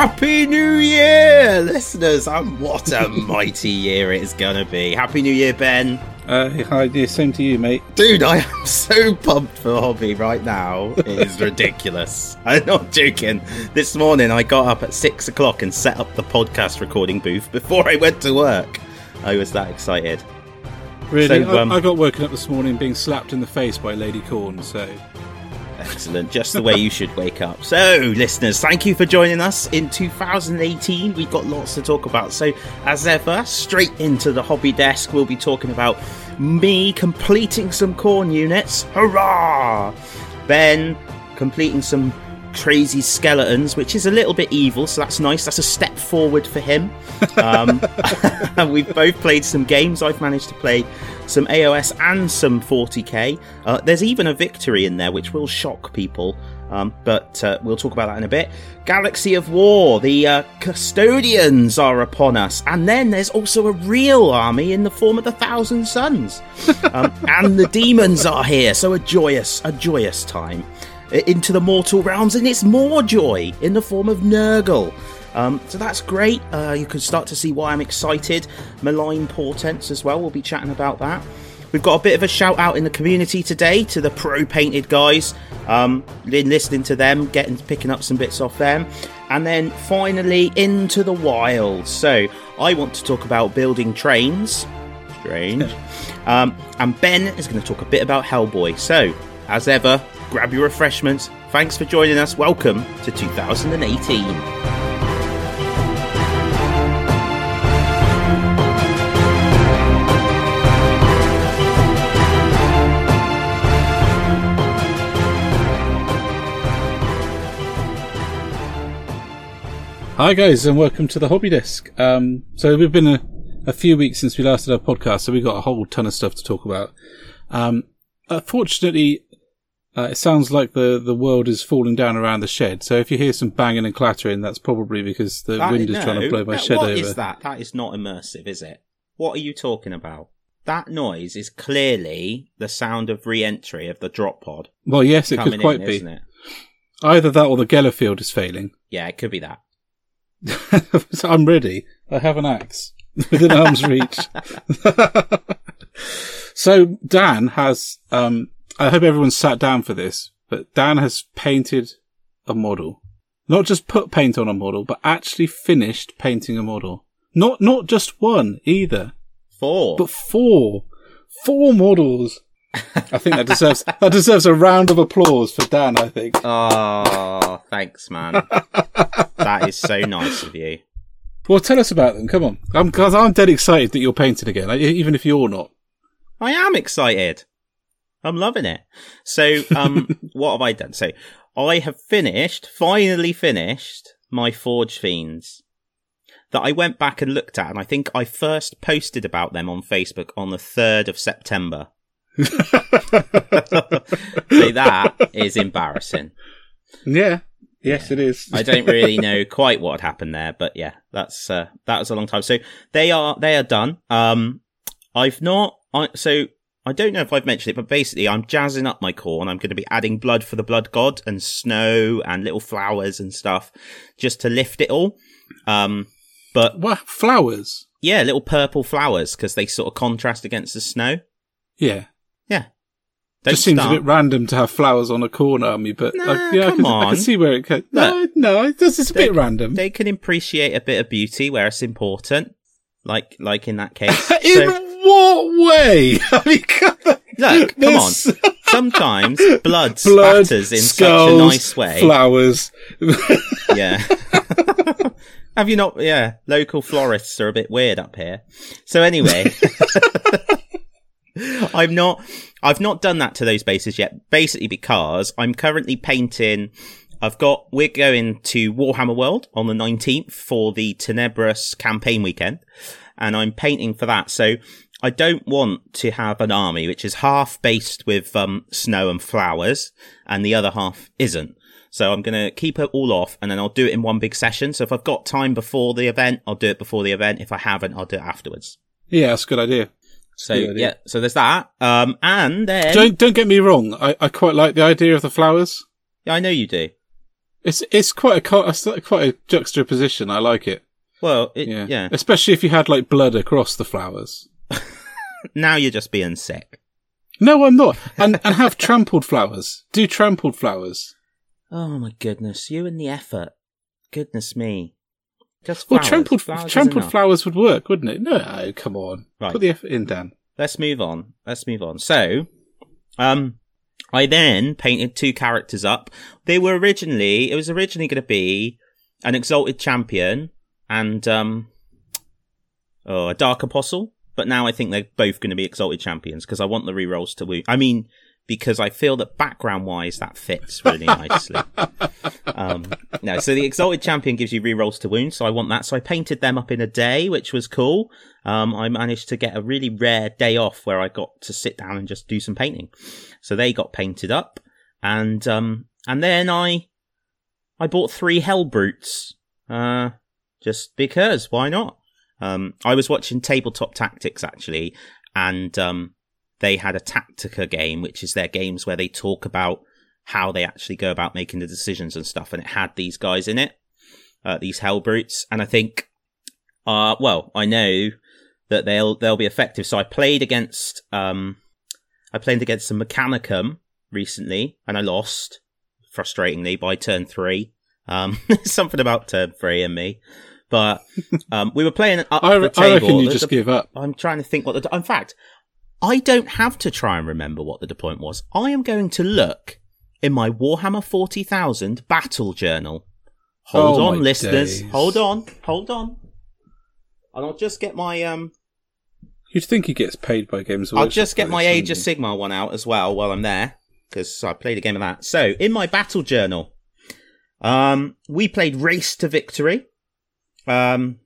Happy New Year, listeners! And what a mighty year it's gonna be. Happy New Year, Ben. Uh, hi, yeah, same to you, mate. Dude, I am so pumped for hobby right now. It is ridiculous. I'm not joking. This morning I got up at six o'clock and set up the podcast recording booth before I went to work. I was that excited. Really? So, um, I, I got woken up this morning being slapped in the face by Lady Corn, so. Excellent, just the way you should wake up. So, listeners, thank you for joining us in 2018. We've got lots to talk about. So, as ever, straight into the hobby desk, we'll be talking about me completing some Khorne units. Hurrah! Ben completing some crazy skeletons, which is a little bit evil, so that's nice. That's a step forward for him. Um, we've both played some games. I've managed to play some AOS and some 40k. Uh, there's even a victory in there, which will shock people. Um, but uh, we'll talk about that in a bit. Galaxy of War, the uh, custodians are upon us, and then there's also a real army in the form of the Thousand Sons, um, and the demons are here. So a joyous, a joyous time into the mortal realms, and it's more joy in the form of Nurgle. Um, so that's great. Uh, you can start to see why I'm excited. Malign portents as well. We'll be chatting about that. We've got a bit of a shout out in the community today to the pro painted guys. Um, been listening to them, getting picking up some bits off them, and then finally into the wild. So I want to talk about building trains. Strange. um, and Ben is going to talk a bit about Hellboy. So as ever, grab your refreshments. Thanks for joining us. Welcome to 2018. Hi guys, and welcome to the Hobby Desk. Um, so we've been a, a, few weeks since we last did our podcast, so we've got a whole ton of stuff to talk about. Um, unfortunately, uh, it sounds like the, the world is falling down around the shed. So if you hear some banging and clattering, that's probably because the that, wind is no, trying to blow my that, shed what over. What is that? That is not immersive, is it? What are you talking about? That noise is clearly the sound of re-entry of the drop pod. Well, yes, it could quite in, be. Isn't it? Either that or the Gellerfield is failing. Yeah, it could be that. so I'm ready. I have an axe within arm's reach. so Dan has, um, I hope everyone's sat down for this, but Dan has painted a model. Not just put paint on a model, but actually finished painting a model. Not, not just one either. Four. But four. Four models. I think that deserves that deserves a round of applause for Dan. I think. Oh, thanks, man. that is so nice of you. Well, tell us about them. Come on, I'm because I'm dead excited that you're painting again, even if you're not. I am excited. I'm loving it. So, um, what have I done? So, I have finished, finally finished my Forge Fiends that I went back and looked at, and I think I first posted about them on Facebook on the 3rd of September. so that is embarrassing. Yeah. Yes, yeah. it is. I don't really know quite what happened there, but yeah, that's uh, that was a long time. So they are they are done. Um, I've not. I, so I don't know if I've mentioned it, but basically, I'm jazzing up my Khorne. I'm going to be adding blood for the blood god and snow and little flowers and stuff, just to lift it all. Um, but what flowers? Yeah, little purple flowers because they sort of contrast against the snow. Yeah. Yeah. Don't Just seems a bit random to have flowers on a Khorne army, but nah, like, yeah, come I, can, on. I can see where it can. No, no, it's just a they, bit random. They can appreciate a bit of beauty where it's important, like like in that case. in so, what way? I mean, look, come on. Sometimes blood, blood spatters in skulls, such a nice way. Flowers. yeah. Have you not? Yeah, local florists are a bit weird up here. So anyway. I'm not. I've not done that to those bases yet. Basically, because I'm currently painting. I've got. We're going to Warhammer World on the 19th for the Tenebrous campaign weekend, and I'm painting for that. So I don't want to have an army which is half based with um, snow and flowers, and the other half isn't. So I'm going to keep it all off and then I'll do it in one big session. So if I've got time before the event, I'll do it before the event. If I haven't, I'll do it afterwards. Yeah, that's a good idea. So yeah, so there's that. Um, and then don't don't get me wrong. I, I quite like the idea of the flowers. Yeah, I know you do. It's it's quite a quite a juxtaposition. I like it. Well, it, Yeah. yeah. Especially if you had like blood across the flowers. Now you're just being sick. No, I'm not. And and have trampled flowers. Do trampled flowers. Oh my goodness, you and the effort. Goodness me. Just Well, trampled Flowers trampled flowers would work, wouldn't it? No, come on. Right. Put the effort in, Dan. Let's move on. Let's move on. So, um, I then painted two characters up. They were originally, it was originally going to be an exalted champion and, um, oh, a dark apostle. But now I think they're both going to be exalted champions because I want the rerolls to woo. I mean, because I feel that background wise that fits really nicely. um, no, so the exalted champion gives you rerolls to wound, so I want that. So I painted them up in a day, which was cool. Um, I managed to get a really rare day off where I got to sit down and just do some painting. So they got painted up, and um, and then I I bought three Helbrutes, uh, just because why not? Um, I was watching Tabletop Tactics actually, and um, they had a Tactica game, which is their games where they talk about how they actually go about making the decisions and stuff, and it had these guys in it, uh, these Helbrutes, and I think, uh, well, I know that they'll they'll be effective. So I played against um, I played against some Mechanicum recently, and I lost frustratingly by turn three. Um, something about turn three and me, but um, we were playing up I, the table. I reckon you just the- give up. I'm trying to think what the. In fact, I don't have to try and remember what the deployment was. I am going to look in my Warhammer 40,000 battle journal. Hold Oh on, listeners. days. Hold on. Hold on. And I'll just get my um. You'd think he gets paid by Games I'll just get my Age of? Sigmar one out as well while I'm there because I played a game of that. So in my battle journal, um, we played Race to Victory. Um,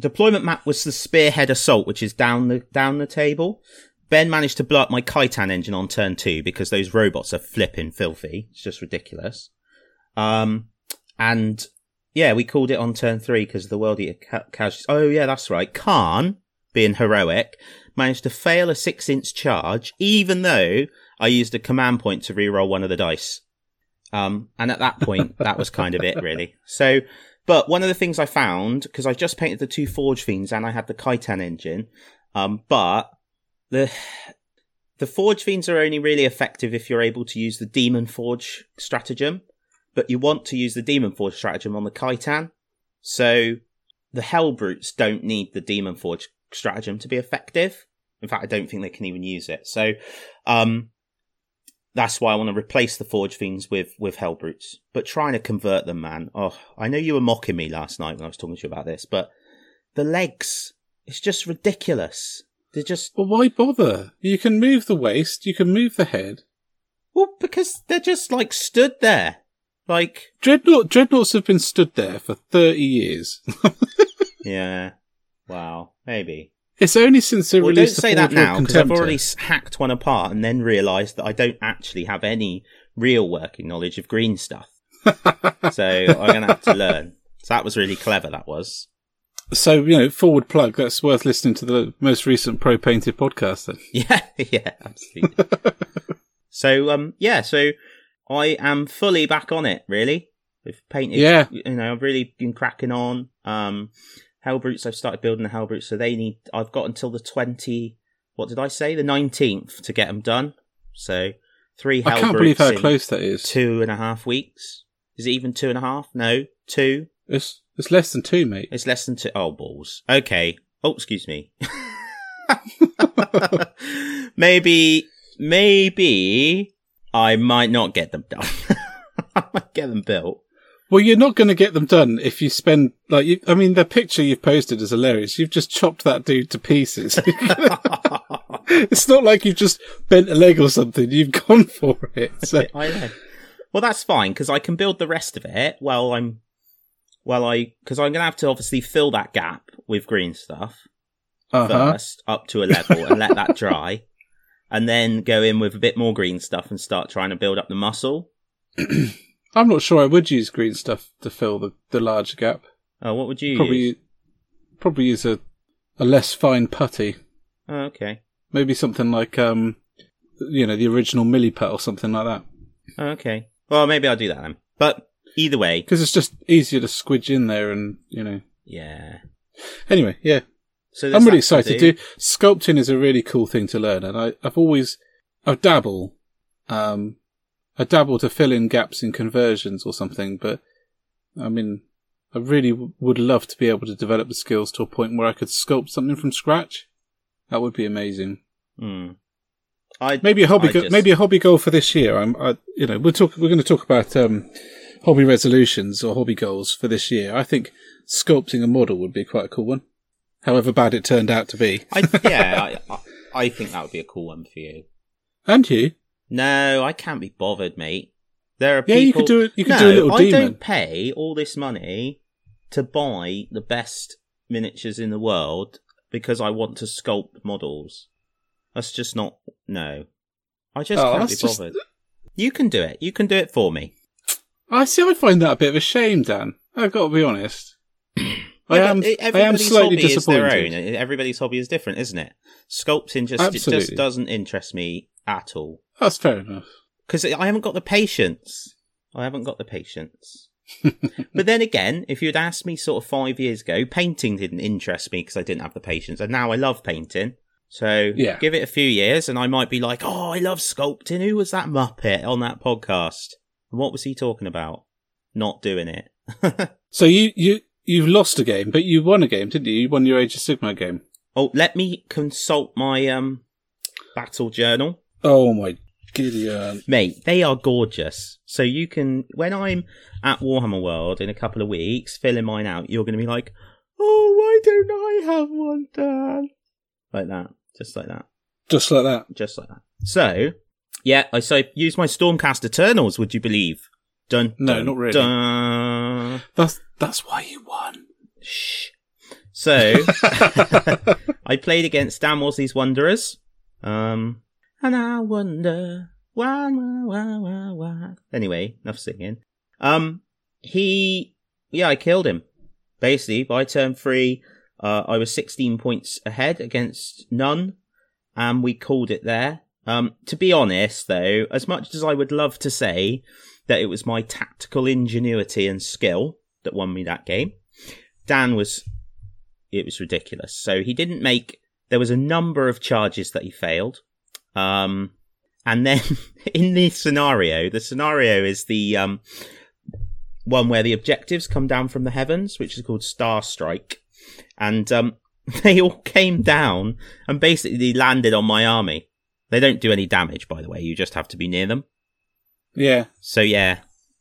deployment map was the Spearhead Assault, which is down the down the table. Ben managed to blow up my Kytan engine on turn two because those robots are flipping filthy. It's just ridiculous. Um, and yeah, we called it on turn three because the world eater ca- casualties. Oh yeah, that's right. Khan, being heroic, managed to fail a six inch charge, even though I used a command point to reroll one of the dice. Um, and at that point, that was kind of it, really. So, but one of the things I found, because I just painted the two Forge Fiends and I had the Kytan engine, um, but the, the Forge Fiends are only really effective if you're able to use the Demon Forge stratagem, but you want to use the Demon Forge stratagem on the Kytan. So, the Helbrutes don't need the Demon Forge stratagem to be effective. In fact, I don't think they can even use it. So, um, that's why I want to replace the Forge Fiends with with Helbrutes. But trying to convert them, man. Oh, I know you were mocking me last night when I was talking to you about this, but the legs, it's just ridiculous. They're just Well, why bother? You can move the waist, you can move the head. well because they're just like stood there, like Dreadnought, dreadnoughts have been stood there for 30 years. yeah. Wow, maybe. it's only since they Well, don't the say that now because I've already hacked one apart and then realised that I don't actually have any real working knowledge of green stuff. so I'm gonna have to learn. So that was really clever. That was. So, you know, forward plug, that's worth listening to the most recent Pro Painted podcast then. Yeah, yeah, absolutely. so, um, yeah, so I am fully back on it, really. With painted, Yeah. you know, I've really been cracking on. Um, Helbrutes, I've started building the Helbrutes, so they need, I've got until the 20, what did I say? The 19th to get them done. So, three Helbrutes I can't believe how close that is. two and a half weeks. Is it even two and a half? No, two. It's, it's less than two, mate. It's less than two. Oh, balls. Okay. Oh, excuse me. maybe, maybe I might not get them done. I might get them built. Well, you're not going to get them done if you spend, like, you, I mean, the picture you've posted is hilarious. You've just chopped that dude to pieces. it's not like you've just bent a leg or something. You've gone for it. So, I know. Well, that's fine because I can build the rest of it while I'm, while I, because I'm gonna have to obviously fill that gap with green stuff uh-huh. first up to a level and let that dry, and then go in with a bit more green stuff and start trying to build up the muscle. I'm not sure I would use green stuff to fill the, the larger gap. Oh, what would you Probably, use? probably use a, a less fine putty. Oh, okay. Maybe something like, um, you know, the original Milliput or something like that. Oh, okay. Well, maybe I'll do that then. But Either way, because it's just easier to squidge in there, and you know. yeah. Anyway, yeah, So I'm really there's that to excited. Dude, sculpting is a really cool thing to learn, and I, I've always, I dabble, um, I dabble to fill in gaps in conversions or something, but I mean, I really w- would love to be able to develop the skills to a point where I could sculpt something from scratch. That would be amazing. Hmm. I Maybe a hobby, go- just- maybe a hobby goal for this year. I'm, I, you know, we're talk, we're going to talk about um, hobby resolutions or hobby goals for this year. I think sculpting a model would be quite a cool one. However bad it turned out to be. I, yeah, I, I, think that would be a cool one for you. And you? No, I can't be bothered, mate. There are Yeah, people. you could do it. You could no, do a little I demon. don't pay all this money to buy the best miniatures in the world because I want to sculpt models. That's just not. No, I just Oh, can't be that's just- bothered. You can do it. You can do it for me. I see. I find that a bit of a shame, Dan. I've got to be honest. I Yeah, am. I am everybody's slightly hobby is their disappointed. own. Everybody's hobby is different, isn't it? Sculpting just it just doesn't interest me at all That's fair enough. because I haven't got the patience. I haven't got the patience. but then again, if you'd asked me sort of five years ago, painting didn't interest me because I didn't have the patience, and now I love painting. So Yeah. give it a few years, and I might be like, "Oh, I love sculpting." Who was that muppet on that podcast? And what was he talking about? Not doing it. So you you you've lost a game, but you won a game, didn't you? You won your Age of Sigmar game. oh, let me consult my um battle journal. Oh my Gideon! Mate, they are gorgeous. So you can, when I'm at Warhammer World in a couple of weeks, filling mine out, you're going to be like, oh, why don't I have one, Dad? Like that. Just like that. Just like that. Just like that. So, yeah, I say use my Stormcast Eternals, would you believe? Dun, No, dun, not really. Dun. That's that's why you won. Shh. So, I played against Dan Mosley's Wanderers. Um, and I wonder why, why, why, why, why. Anyway, enough singing. Um, he, yeah, I killed him. Basically, by turn three, uh, I was 16 points ahead against none, and we called it there. Um, to be honest, though, as much as I would love to say that it was my tactical ingenuity and skill that won me that game, Dan was it was ridiculous. So he didn't make. There was a number of charges that he failed, um, and then in the scenario, the scenario is the um, one where the objectives come down from the heavens, which is called Star Strike, and um, they all came down and basically landed on my army. They don't do any damage, by the way. You just have to be near them. Yeah. So yeah,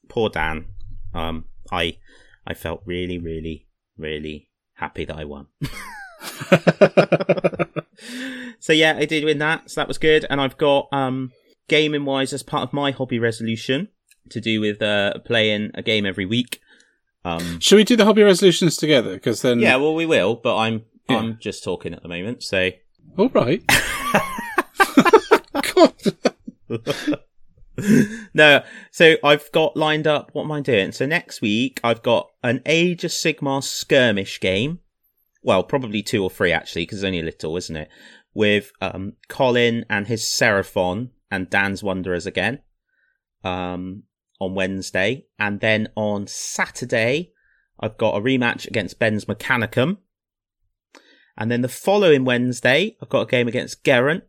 poor Dan. Um, I I felt really, really, really happy that I won. so yeah, I did win that, so that was good. And I've got um gaming wise as part of my hobby resolution to do with uh playing a game every week. Um Should we do the hobby resolutions together? Because then, yeah, well we will, but I'm Yeah. I'm just talking at the moment, so all right. No, so I've got lined up. What am I doing? So next week I've got an Age of Sigmar skirmish game. Well, probably two or three actually, because it's only a little, isn't it? With um, Colin and his Seraphon and Dan's Wanderers again um, on Wednesday, and then on Saturday I've got a rematch against Ben's Mechanicum, and then the following Wednesday I've got a game against Geraint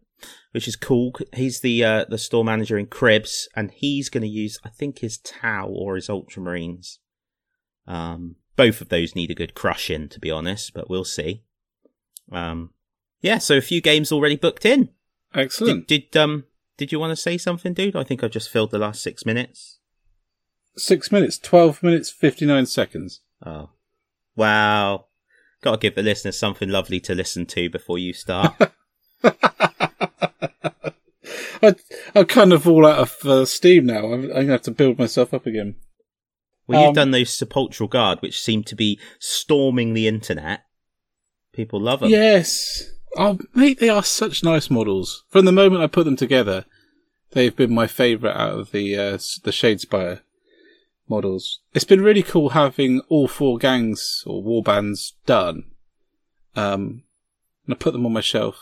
which is cool. He's the uh, the store manager in Cribs, and he's going to use, I think, his Tau or his Ultramarines. Um, both of those need a good crush in, to be honest, but we'll see. Um, yeah, so a few games already booked in. Excellent. Did, did um did you want to say something, dude? I think I've just filled the last six minutes. Six minutes, twelve minutes, fifty-nine seconds. Oh, wow! Got to give the listeners something lovely to listen to before you start. I, I'm kind of all out of uh, steam now. I'm, I'm going to have to build myself up again. Well, you've Um, done those sepulchral guard, which seem to be storming the internet. People love them. Yes. Oh, mate, they are such nice models. From the moment I put them together, they've been my favourite out of the uh, the Shadespire models. It's been really cool having all four gangs or warbands done. Um, and I put them on my shelf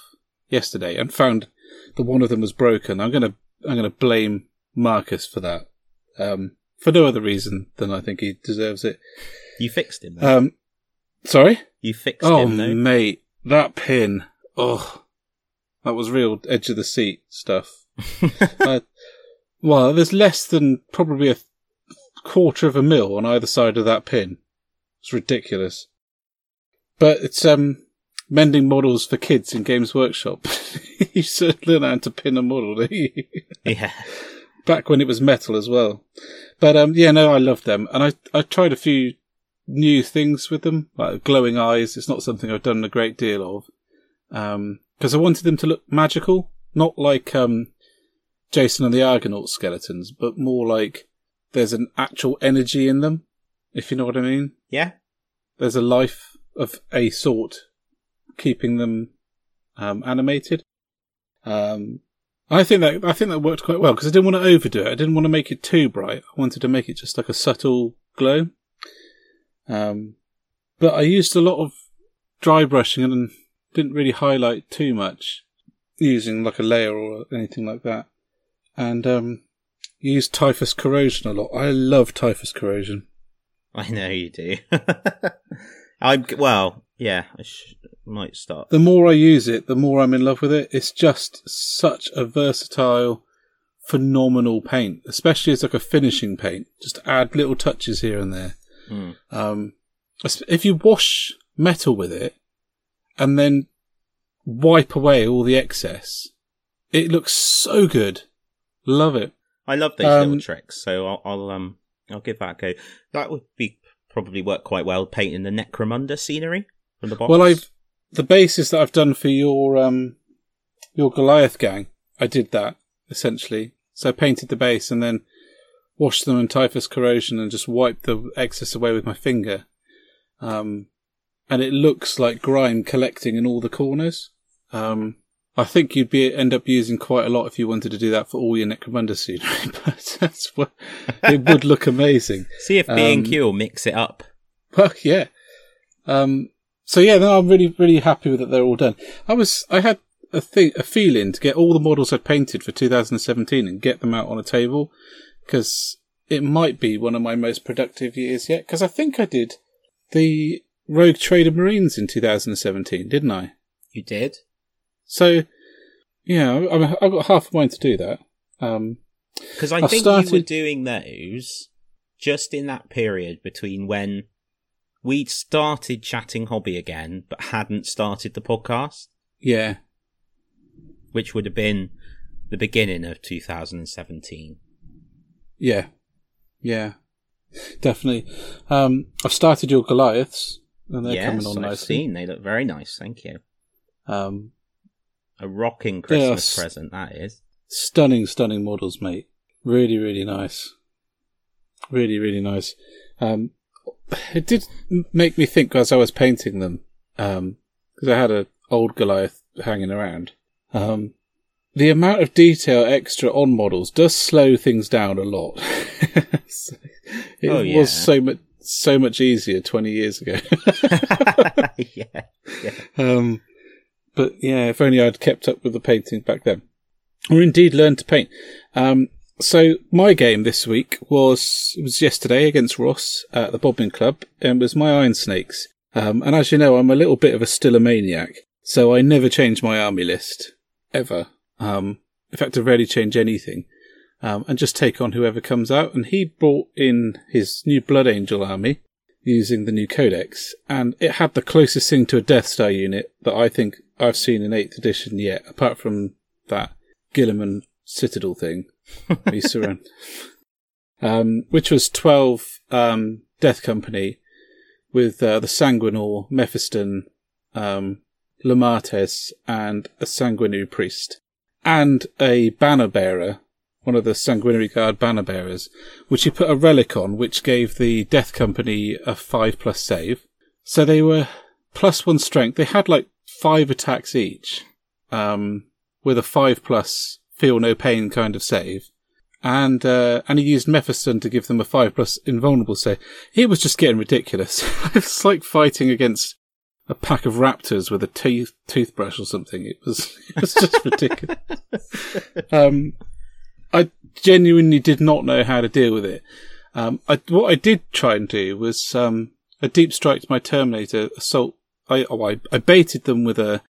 yesterday and found that one of them was broken. I'm gonna I'm gonna blame Marcus for that. Um, for no other reason than I think he deserves it. You fixed him. Though. Um, sorry. you fixed Oh, him, though. mate, that pin. Oh, that was real edge of the seat stuff. uh, well, there's less than probably a quarter of a mil on either side of that pin. It's ridiculous. But it's um mending models for kids in Games Workshop. you should learn how to pin a model, don't you? yeah. Back when it was metal as well. But um yeah, no, I love them. And I I tried a few new things with them, like glowing eyes. It's not something I've done a great deal of. Um because I wanted them to look magical, not like um Jason and the Argonaut skeletons, but more like there's an actual energy in them, if you know what I mean. Yeah. There's a life of a sort keeping them um, animated. Um, I think that I think that worked quite well because I didn't want to overdo it. I didn't want to make it too bright. I wanted to make it just like a subtle glow. Um, but I used a lot of dry brushing and didn't really highlight too much using like a layer or anything like that. And um, used typhus corrosion a lot. I love typhus corrosion. I know you do. I'm well. Yeah, I might start. the more I use it, the more I'm in love with it. It's just such a versatile, phenomenal paint, especially as like a finishing paint. Just add little touches here and there. Mm. Um, if you wash metal with it and then wipe away all the excess, it looks so good. Love it. I love those Um, little tricks, so I'll, I'll um I'll give that a go. That would be probably work quite well painting the Necromunda scenery from the box. Well, I've the basis that I've done for your um your Goliath gang. I did that essentially. So I painted the base and then washed them in typhus corrosion and just wiped the excess away with my finger. Um, and it looks like grime collecting in all the corners. Um, I think you'd be end up using quite a lot if you wanted to do that for all your Necromunda scenery, but that's what it would look amazing. see if B and um, Q will mix it up. Well, yeah. Um, so yeah, no, I'm really, really happy with that they're all done. I was, I had a thing, a feeling to get all the models I'd painted for 2017 and get them out on a table because it might be one of my most productive years yet. Because I think I did the Rogue Trader Marines in 2017, didn't I? You did. So yeah, I, I've got half a mind to do that. Um, Because I I've think you were started- doing those just in that period between when we'd started chatting hobby again, but hadn't started the podcast, yeah, which would have been the beginning of 2017. Yeah, yeah, definitely. Um, I've started your Goliaths, and they're yes, coming on I've nicely. seen. They look very nice. Thank you. Um, A rocking Christmas s- present, that is. stunning, stunning models, mate. Really, really nice. Really, really nice. Um, it did make me think as I was painting them, because I had an old Goliath hanging around. Um, the amount of detail extra on models does slow things down a lot. So, it Oh, yeah. was so much so much easier twenty years ago. yeah. Um, but yeah, if only I'd kept up with the painting back then, or indeed learned to paint. Um, so my game this week was it was yesterday against Ross at the Bobbin Club, and was my Iron Snakes. Um, and as you know, I'm a little bit of a stiller maniac, so I never change my army list ever. Um, in fact, I rarely change anything. Um, and just take on whoever comes out. And he brought in his new Blood Angel army, using the new codex, and it had the closest thing to a Death Star unit that I think I've seen in 8th edition yet, apart from that Guilliman Citadel thing. um, which was 12 um, Death Company with uh, the Sanguinor, Mephiston, um, Lemartes, and a Sanguinary Priest, and a banner bearer one of the Sanguinary Guard banner bearers, which he put a relic on, which gave the Death Company a 5 plus save. So they were plus 1 strength. They had like 5 attacks each, um, with a 5 plus feel no pain kind of save. And, uh, and he used Mephiston to give them a 5 plus invulnerable save. It was just getting ridiculous. it's like fighting against a pack of raptors with a teeth, toothbrush or something. It was, it was just ridiculous. Um, I genuinely did not know how to deal with it. Um, I, what I did try and do was um, a deep strike to my Terminator assault. I, oh, I, I baited them with a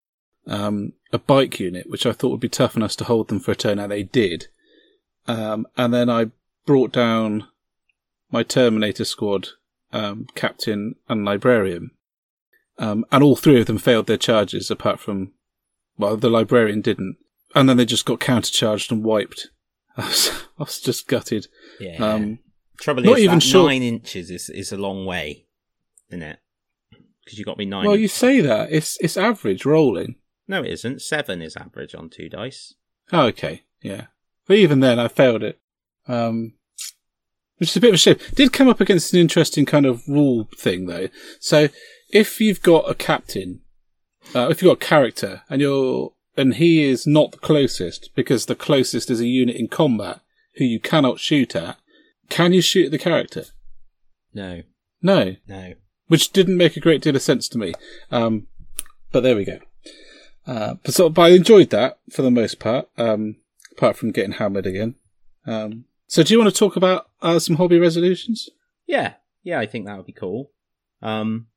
um, a bike unit, which I thought would be tough enough to hold them for a turn, and they did. Um, and then I brought down my Terminator squad, um, captain and librarian, um, and all three of them failed their charges, apart from well, the librarian didn't, and then they just got countercharged and wiped. I was, I was just gutted. Yeah. Um, Trouble not is, even sure- nine inches is, is a long way, isn't it? Because you got me nine. well, you say that it's it's average rolling. No, it isn't. Seven is average on two dice. Oh, okay, yeah. But even then, I failed it. Um, which is a bit of a shame. Did come up against an interesting kind of rule thing though. So if you've got a captain, uh, if you've got a character and you're, and he is not the closest because the closest is a unit in combat who you cannot shoot at, can you shoot at the character? No, No. no. Which didn't make a great deal of sense to me. Um, but there we go. Uh, but of, but I enjoyed that for the most part, um, apart from getting hammered again. Um, so do you want to talk about uh, some hobby resolutions? Yeah, yeah, I think that would be cool. Um,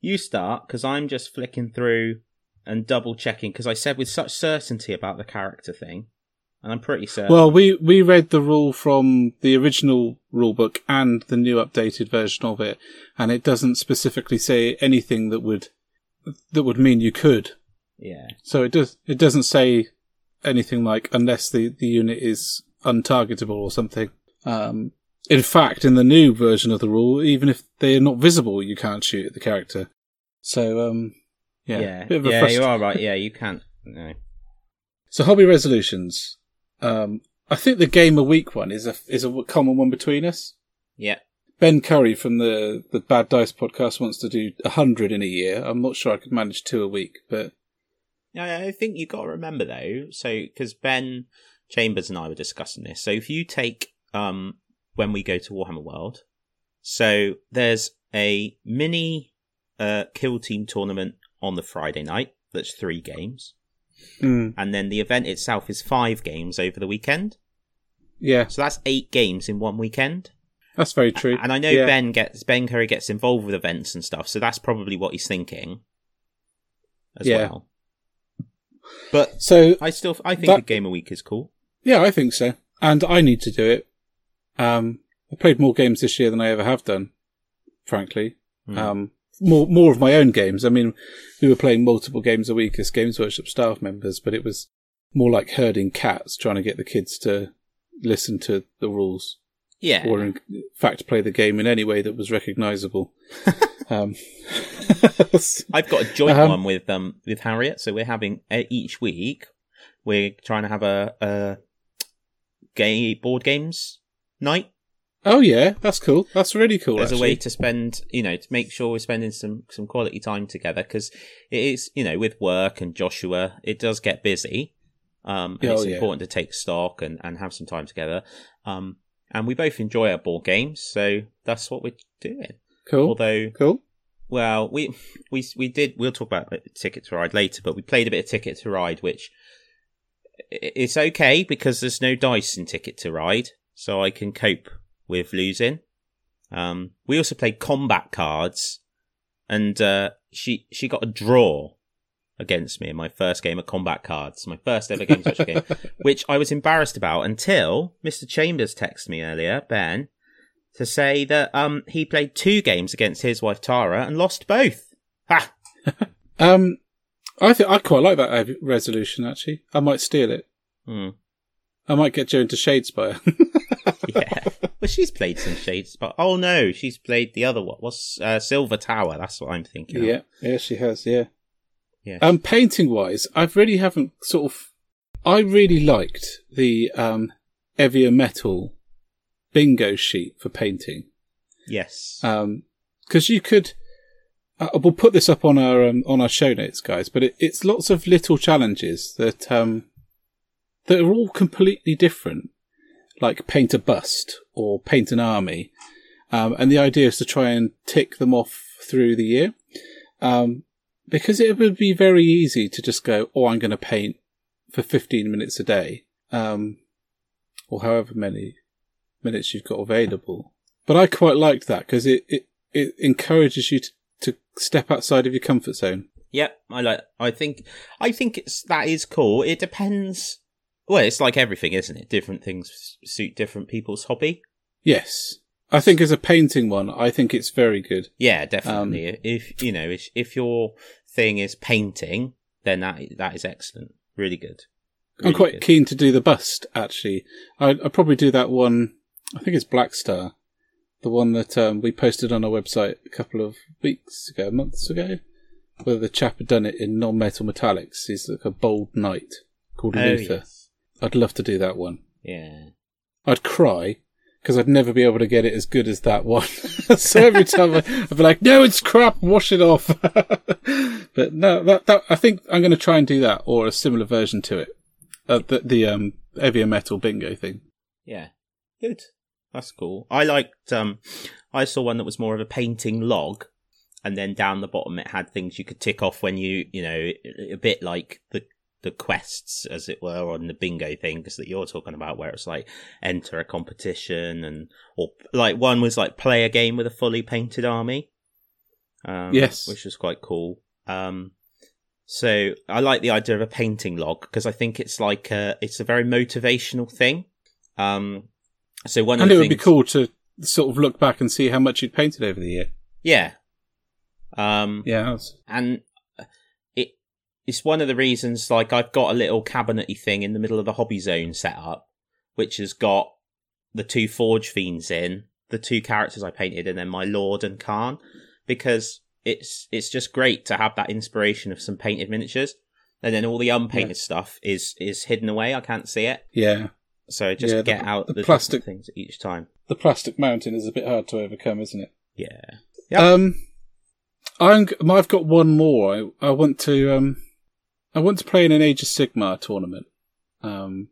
you start because I'm just flicking through and double checking because I said with such certainty about the character thing, and I'm pretty certain. Well, we, we read the rule from the original rulebook and the new updated version of it, and it doesn't specifically say anything that would that would mean you could. Yeah, So it does it doesn't say anything like unless the, the unit is untargetable or something. Um, in fact, in the new version of the rule, even if they are not visible, you can't shoot at the character. So um, yeah, yeah, bit of a yeah. frust- You are right. Yeah, you can't. No. So hobby resolutions. Um, I think the game a week one is a is a common one between us. Yeah, Ben Curry from the the Bad Dice podcast wants to do a hundred in a year. I'm not sure I could manage two a week, but I I think you've got to remember though. So because Ben Chambers and I were discussing this. So if you take um when we go to Warhammer World, so there's a mini uh kill team tournament on the Friday night. That's three games. mm, and then the event itself is five games over the weekend. yeah, So that's eight games in one weekend. that's very true. And I know Yeah. Ben gets Ben Curry gets involved with events and stuff, so that's probably what he's thinking as Yeah. well. But So I still I think That- a game a week is cool. Yeah, I think so. And I need to do it. Um, I played more games this year than I ever have done, frankly. Hmm. Um, more, more of my own games. I mean, we were playing multiple games a week as Games Workshop staff members, but it was more like herding cats, trying to get the kids to listen to the rules Yeah. or in fact play the game in any way that was recognizable. um, I've got a joint Um, one with um with Harriet, so we're having uh, each week we're trying to have a a gay board games night. oh yeah, that's cool. That's really cool. as a way to spend, you know, to make sure we're spending some some quality time together because it is, you know, with work and Joshua, it does get busy. Um, and Oh, it's yeah. important to take stock and, and have some time together. Um, and we both enjoy our board games, so that's what we're doing. cool. Although, cool. well, we we we did. We'll talk about Ticket to Ride later, but we played a bit of Ticket to Ride, which it's okay because there's no dice in Ticket to Ride, so I can cope with losing. Um, we also played combat cards, and uh, she she got a draw against me in my first game of combat cards, my first ever game such a game, which I was embarrassed about until Mr. Chambers texted me earlier, Ben, to say that um he played two games against his wife Tara and lost both. Ha! Um, I think I quite like that resolution. Actually, I might steal it. Hmm. I might get Joan to Shadespire. Yeah. well, she's played some shades, but oh no, she's played the other one. What's uh, Silver Tower? That's what I'm thinking. of. yeah, yeah, she has. Yeah. Yeah. Um, painting wise, I really haven't sort of. I really liked the um Evia Metal bingo sheet for painting. yes. Um, because you could. Uh, we'll put this up on our um, on our show notes, guys. But it, it's lots of little challenges that um that are all completely different, like paint a bust or paint an army. Um, and the idea is to try and tick them off through the year. Um, because it would be very easy to just go, oh, I'm going to paint for 15 minutes a day. Um, or however many minutes you've got available But I quite liked that because it, it, it encourages you to, to step outside of your comfort zone. Yep, I like. I think. I think it's that is cool. It depends. Well, it's like everything, isn't it? Different things suit different people's hobby. Yes. I think as a painting one, I think it's very good. Yeah, definitely. if you know, if, if your thing is painting, then that that is excellent. Really good. I'm quite good. keen to do the bust, actually. I, I'd probably do that one. I think it's Black Star, the one that um, we posted on our website a couple of weeks ago, months ago, where the chap had done it in non-metal metallics. He's like a bold knight called Oh, Luther. yes. I'd love to do that one. Yeah. I'd cry because I'd never be able to get it as good as that one. so every time I, I'd be like, "No, it's crap. Wash it off." but no, that, that I think I'm going to try and do that or a similar version to it. Uh, the the um heavier metal bingo thing. Yeah. Good. That's cool. I liked um I saw one that was more of a painting log and then down the bottom it had things you could tick off when you, you know, a bit like the the quests as it were on the bingo things that you're talking about where it's like enter a competition and or like one was like play a game with a fully painted army. Um Yes. which was quite cool. Um so I like the idea of a painting log because I think it's like a, it's a very motivational thing. Um, so one And it the would be cool to sort of look back and see how much you'd painted over the year. yeah. Um, Yeah, that's- and it's one of the reasons. Like I've got a little cabinety thing in the middle of the hobby zone set up, which has got the two Forge fiends in, the two characters I painted, and then my Lord and Khan, because it's it's just great to have that inspiration of some painted miniatures, and then all the unpainted stuff is is hidden away. I can't see it, yeah. so just Yeah, the- get out the the, plastic- things each time. The plastic mountain is a bit hard to overcome, isn't it? Yeah, Yep. Um, I'm, I've got one more. I, I want to, um, I want to play in an Age of Sigmar tournament. Um,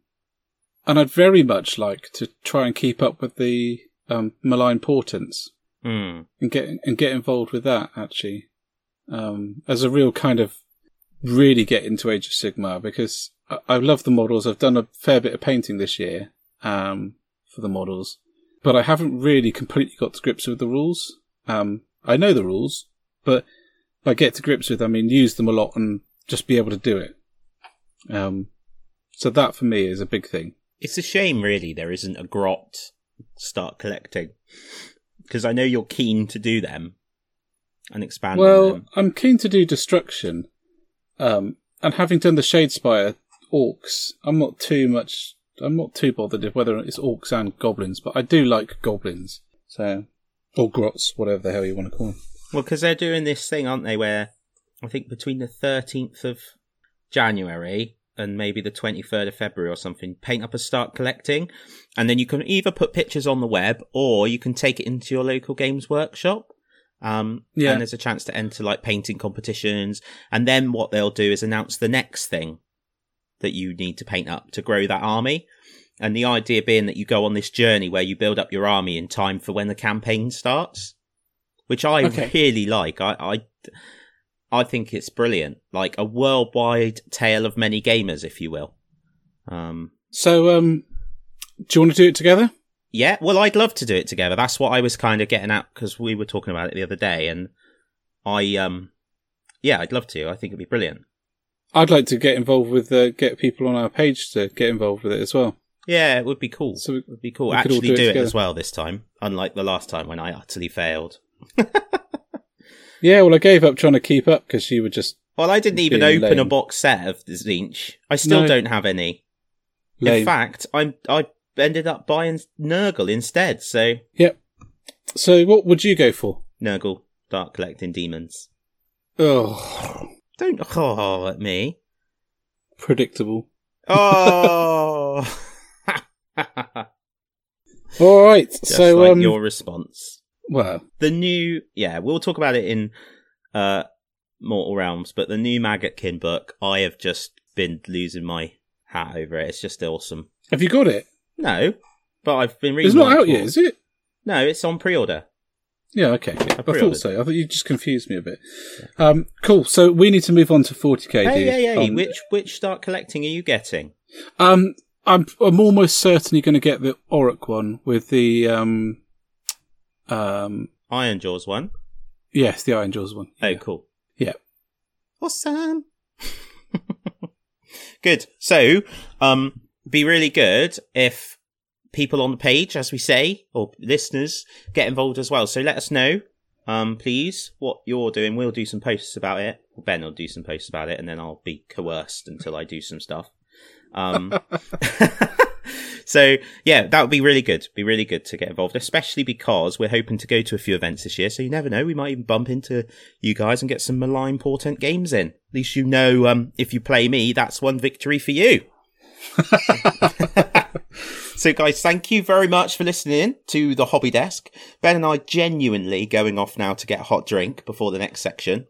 and I'd very much like to try and keep up with the, um, malign portents Hmm. and get, and get involved with that actually. Um, as a real kind of really get into Age of Sigmar because I, I love the models. I've done a fair bit of painting this year, um, for the models, but I haven't really completely got to grips with the rules. Um, I know the rules, but I get to grips with, I mean, use them a lot and just be able to do it. Um, so that for me is a big thing. It's a shame, really, there isn't a grot start collecting because I know you're keen to do them and expand Well, them. I'm keen to do destruction. Um, and having done the Shadespire orcs, I'm not too much, I'm not too bothered if whether it's orcs and goblins, but I do like goblins. So, or grots, whatever the hell you want to call them. Well, because they're doing this thing, aren't they? Where I think between the 13th of January and maybe the 23rd of February or something, paint up a start collecting, and then you can either put pictures on the web or you can take it into your local games workshop. Um, Yeah. and there's a chance to enter like painting competitions, and then what they'll do is announce the next thing that you need to paint up to grow that army. And the idea being that you go on this journey where you build up your army in time for when the campaign starts, which I Okay. really like. I, I, I think it's brilliant. Like a worldwide tale of many gamers, if you will. Um, So, um, do you want to do it together? yeah, well, I'd love to do it together. That's what I was kind of getting at because we were talking about it the other day, and I, um, yeah, I'd love to. I think it'd be brilliant. I'd like to get involved with, uh, get people on our page to get involved with it as well. Yeah, it would be cool. So we- it would be cool. Actually, do it do it, together. as well this time, unlike the last time when I utterly failed. Yeah, well, I gave up trying to keep up because you were just Well, I didn't even open a box set of the Tzeentch. I still No. don't have any. lame. In fact, I'm I ended up buying Nurgle instead. So Yep. So, what would you go for? Nurgle, Dark Collecting Demons. Oh, Don't oh at me. predictable. Oh, All right. just so, like um, your response. Well, The new, yeah, we'll talk about it in uh Mortal Realms, but the new Maggotkin book, I have just been losing my hat over it. It's just awesome. have you got it? No, but I've been reading. It's not out yet, is it? No, it's on pre-order. Yeah, okay. I pre-ordered. thought so. I thought you just confused me a bit. Um, cool. So we need to move on to 40k. Hey, dude. hey, hey! Um, which which start collecting are you getting? Um, I'm I'm almost certainly going to get the Auric one with the um, Um, Ironjawz one. yes, the Ironjawz one. Oh, cool. Yeah. Awesome. good. So, um, be really good if people on the page, as we say, or listeners get involved as well. So let us know, um, please, what you're doing. We'll do some posts about it. Ben will do some posts about it, and then I'll be coerced until I do some stuff. Um, so yeah, that would be really good. Be really good to get involved, especially because we're hoping to go to a few events this year. So you never know, we might even bump into you guys and get some malign portent games in. At least you know, um, if you play me, that's one victory for you. so guys, thank you very much for listening to the hobby desk. Ben and I genuinely going off now to get a hot drink before the next section.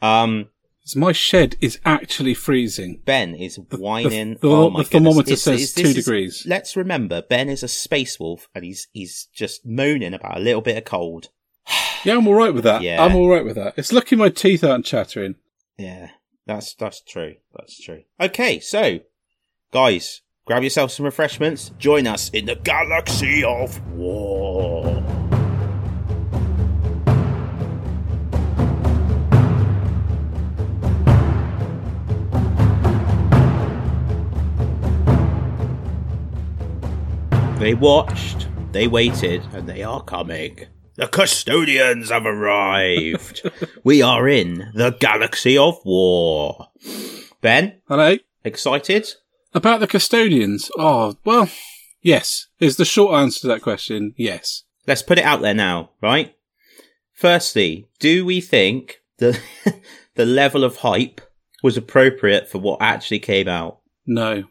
Um, So my shed is actually freezing. Ben is whining. the- oh my the thermometer says this two degrees. let's remember, Ben is a space wolf, and he's he's just moaning about a little bit of cold. Yeah, I'm all right with that. Yeah. I'm all right with that. It's lucky my teeth aren't chattering. Yeah, that's that's true. That's true. Okay, so guys, grab yourself some refreshments. Join us in the galaxy of war. They watched, they waited, and they are coming. The custodians have arrived. we are in the galaxy of war. Ben, Hello. excited? About the custodians. Oh, well, yes. Is the short answer to that question. Yes. Let's put it out there now, right? Firstly, do we think the the level of hype was appropriate for what actually came out? No.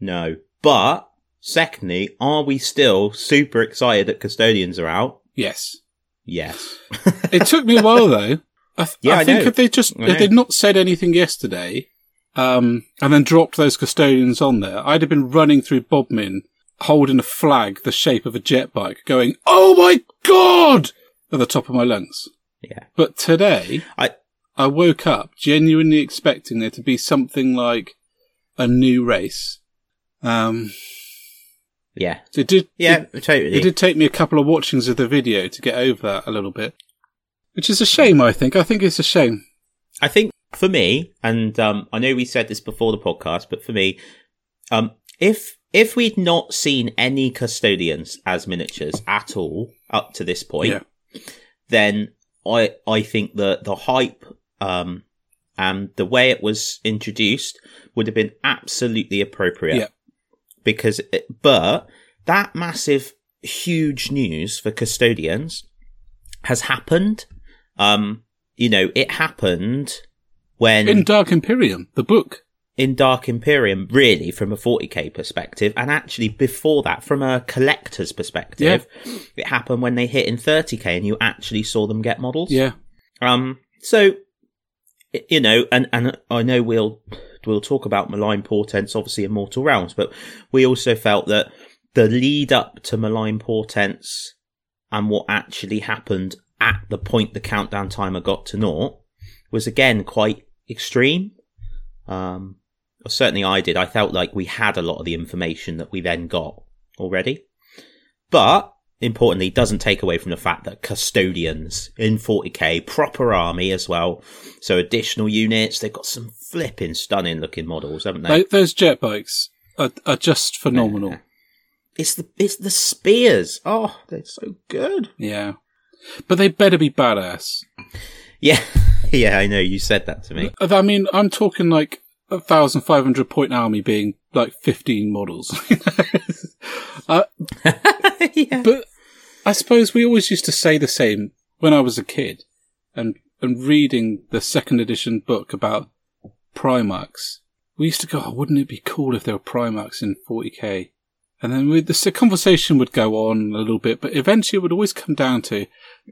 No. But secondly, are we still super excited that custodians are out? Yes. Yes. It took me a while though. I, th- Yeah, I I think know. if they just if they'd not said anything yesterday, um, and then dropped those custodians on there, I'd have been running through Bodmin holding a flag the shape of a jet bike, going, "Oh my god!" at the top of my lungs. Yeah. But today, I I woke up genuinely expecting there to be something like a new race. Um, yeah. it did. Yeah, It, totally. it did take me a couple of watchings of the video to get over that a little bit, which is a shame. I think. I think it's a shame. I think for me, and um, I know we said this before the podcast, but for me, um, if if we'd not seen any custodians as miniatures at all up to this point, Yeah. then I I think that the hype um, and the way it was introduced would have been absolutely appropriate. Yeah. Because, it, but that massive, huge news for custodians has happened. Um, you know, it happened when In Dark Imperium, the book. in Dark Imperium, really, from a 40k perspective, and actually before that, from a collector's perspective, it happened when they hit in 30k and you actually saw them get models. Yeah. Um, so, you know, and, and I know we'll, we'll talk about malign portents, obviously in Mortal Realms, but we also felt that the lead up to malign portents and what actually happened at the point the countdown timer got to naught was again quite extreme. Um, certainly I did. I felt like we had a lot of the information that we then got already. But importantly, doesn't take away from the fact that custodians in 40k, proper army as well. So additional units, they've got some flipping stunning looking models, haven't they? Tho- those jet bikes are, are just phenomenal. Yeah. It's the it's the spears. Oh, they're so good. Yeah. But they better be badass. Yeah, yeah, I know. You said that to me. I mean, I'm talking like a thousand five hundred point army being like fifteen models. uh, yeah. but I suppose we always used to say the same when I was a kid, and and reading the second edition book about Primarchs. We used to go, oh, wouldn't it be cool if there were Primarchs in 40k? And then we, the conversation would go on a little bit, but eventually it would always come down to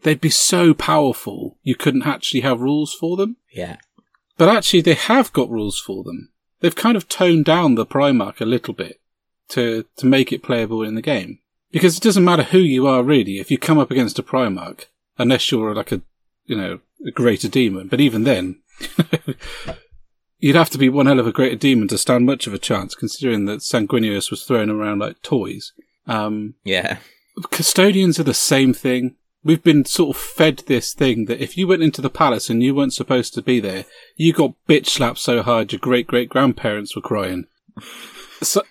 they'd be so powerful you couldn't actually have rules for them. Yeah. But actually, they have got rules for them. They've kind of toned down the Primarch a little bit to, to make it playable in the game. Because it doesn't matter who you are really, if you come up against a Primarch, unless you're like a, you know, a greater demon. But even then, you'd have to be one hell of a greater demon to stand much of a chance, considering that Sanguinius was thrown around like toys. Um, Yeah. custodians are the same thing. we've been sort of fed this thing that if you went into the palace and you weren't supposed to be there, you got bitch slapped so hard your great great grandparents were crying. So,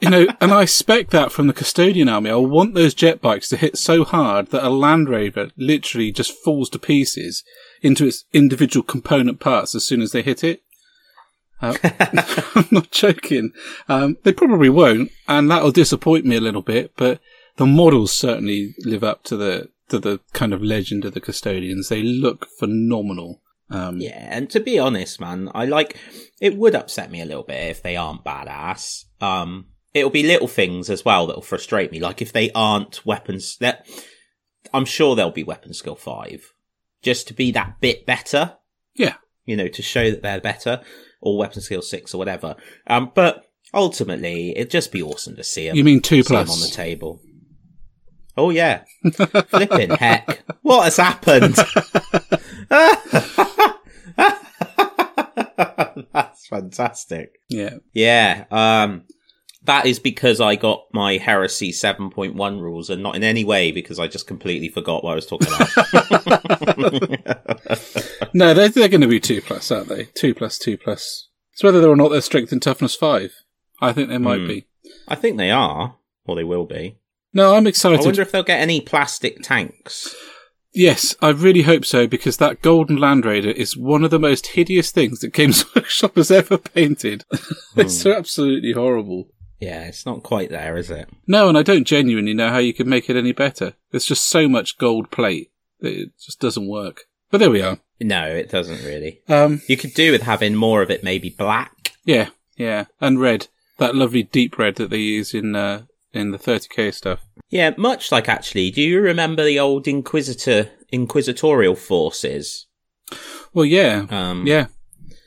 you know, and I expect that from the custodian army. I want those jet bikes to hit so hard that a Land Rover literally just falls to pieces into its individual component parts as soon as they hit it. Uh, I'm not joking. Um, they probably won't, and that'll disappoint me a little bit. But the models certainly live up to the to the kind of legend of the custodians. They look phenomenal. Um, Yeah, and to be honest, man, I like it would upset me a little bit if they aren't badass. Um it'll be little things as well that'll frustrate me, like if they aren't weapons that I'm sure they'll be weapon skill 5 just to be that bit better, yeah, you know, to show that they're better or weapon skill 6 or whatever. Um but ultimately it'd just be awesome to see them, you mean two plus? on the table. Oh yeah. Flipping heck. What has happened? That's fantastic. Yeah, Yeah. Um that is because I got my heresy 7.1 rules and not in any way because I just completely forgot what I was talking about. no, they're they're going to be two plus, aren't they? Two plus, two plus. It's whether or not they're strength and toughness five. I think they might Hmm. be. I think they are, or they will be. No, I'm excited. I wonder if they'll get any plastic tanks. Yes, I really hope so because that golden Land Raider is one of the most hideous things that Games Workshop has ever painted. it's so absolutely horrible. Yeah, it's not quite there, is it? No, and I don't genuinely know how you could make it any better. There's just so much gold plate that it just doesn't work. But there we are. No, it doesn't really. Um, You could do with having more of it maybe black. yeah, yeah, and red. That lovely deep red that they use in uh, in the 30k stuff. Yeah, much like actually, do you remember the old Inquisitor Inquisitorial forces? Well, yeah, Um, yeah.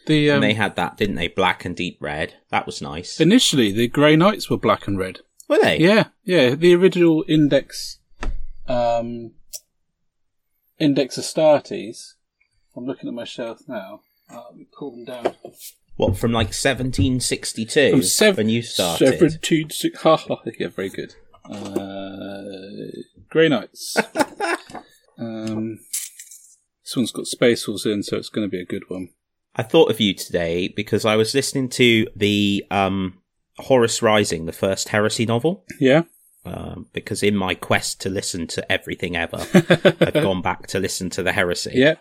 The um, and they had that, didn't they? Black and deep red. That was nice. initially the Grey Knights were black and red. Were they? Yeah, yeah. The original Index, um, Index Astartes. I'm looking at my shelf now. Uh, let me pull them down. What from like 1762 From sev- when you started? 17, six, ha ha. Yeah, very good. Uh, Grey Knights. um, this one's got Space Horse in, so it's going to be a good one. I thought of you today because I was listening to the um, Horus Rising, the first heresy novel. Yeah. Um, because in my quest to listen to everything ever, I've gone back to listen to the heresy. Yeah.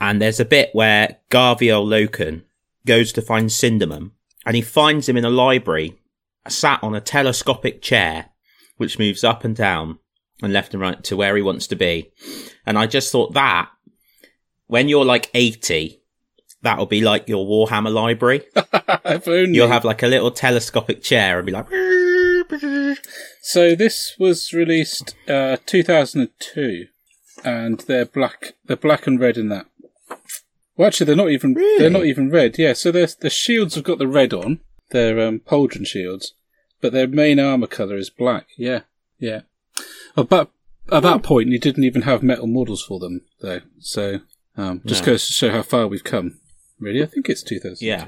And there's a bit where Garviel Loken goes to find Sindermann and he finds him in a library, sat on a telescopic chair, which moves up and down and left and right to where he wants to be. And I just thought that when you're like 80, that'll be like your Warhammer library. You'll have like a little telescopic chair and be like, So this was released uh, 2002, and they're black. They're black and red in that. Well, actually, they're not even. Really? They're not even red. Yeah. So their the shields have got the red on. They're um, pauldron shields, but their main armor color is black. Yeah. Yeah. But at that point, you didn't even have metal models for them, though. So um, just No. goes to show how far we've come. Really, I think it's 2002. Yeah.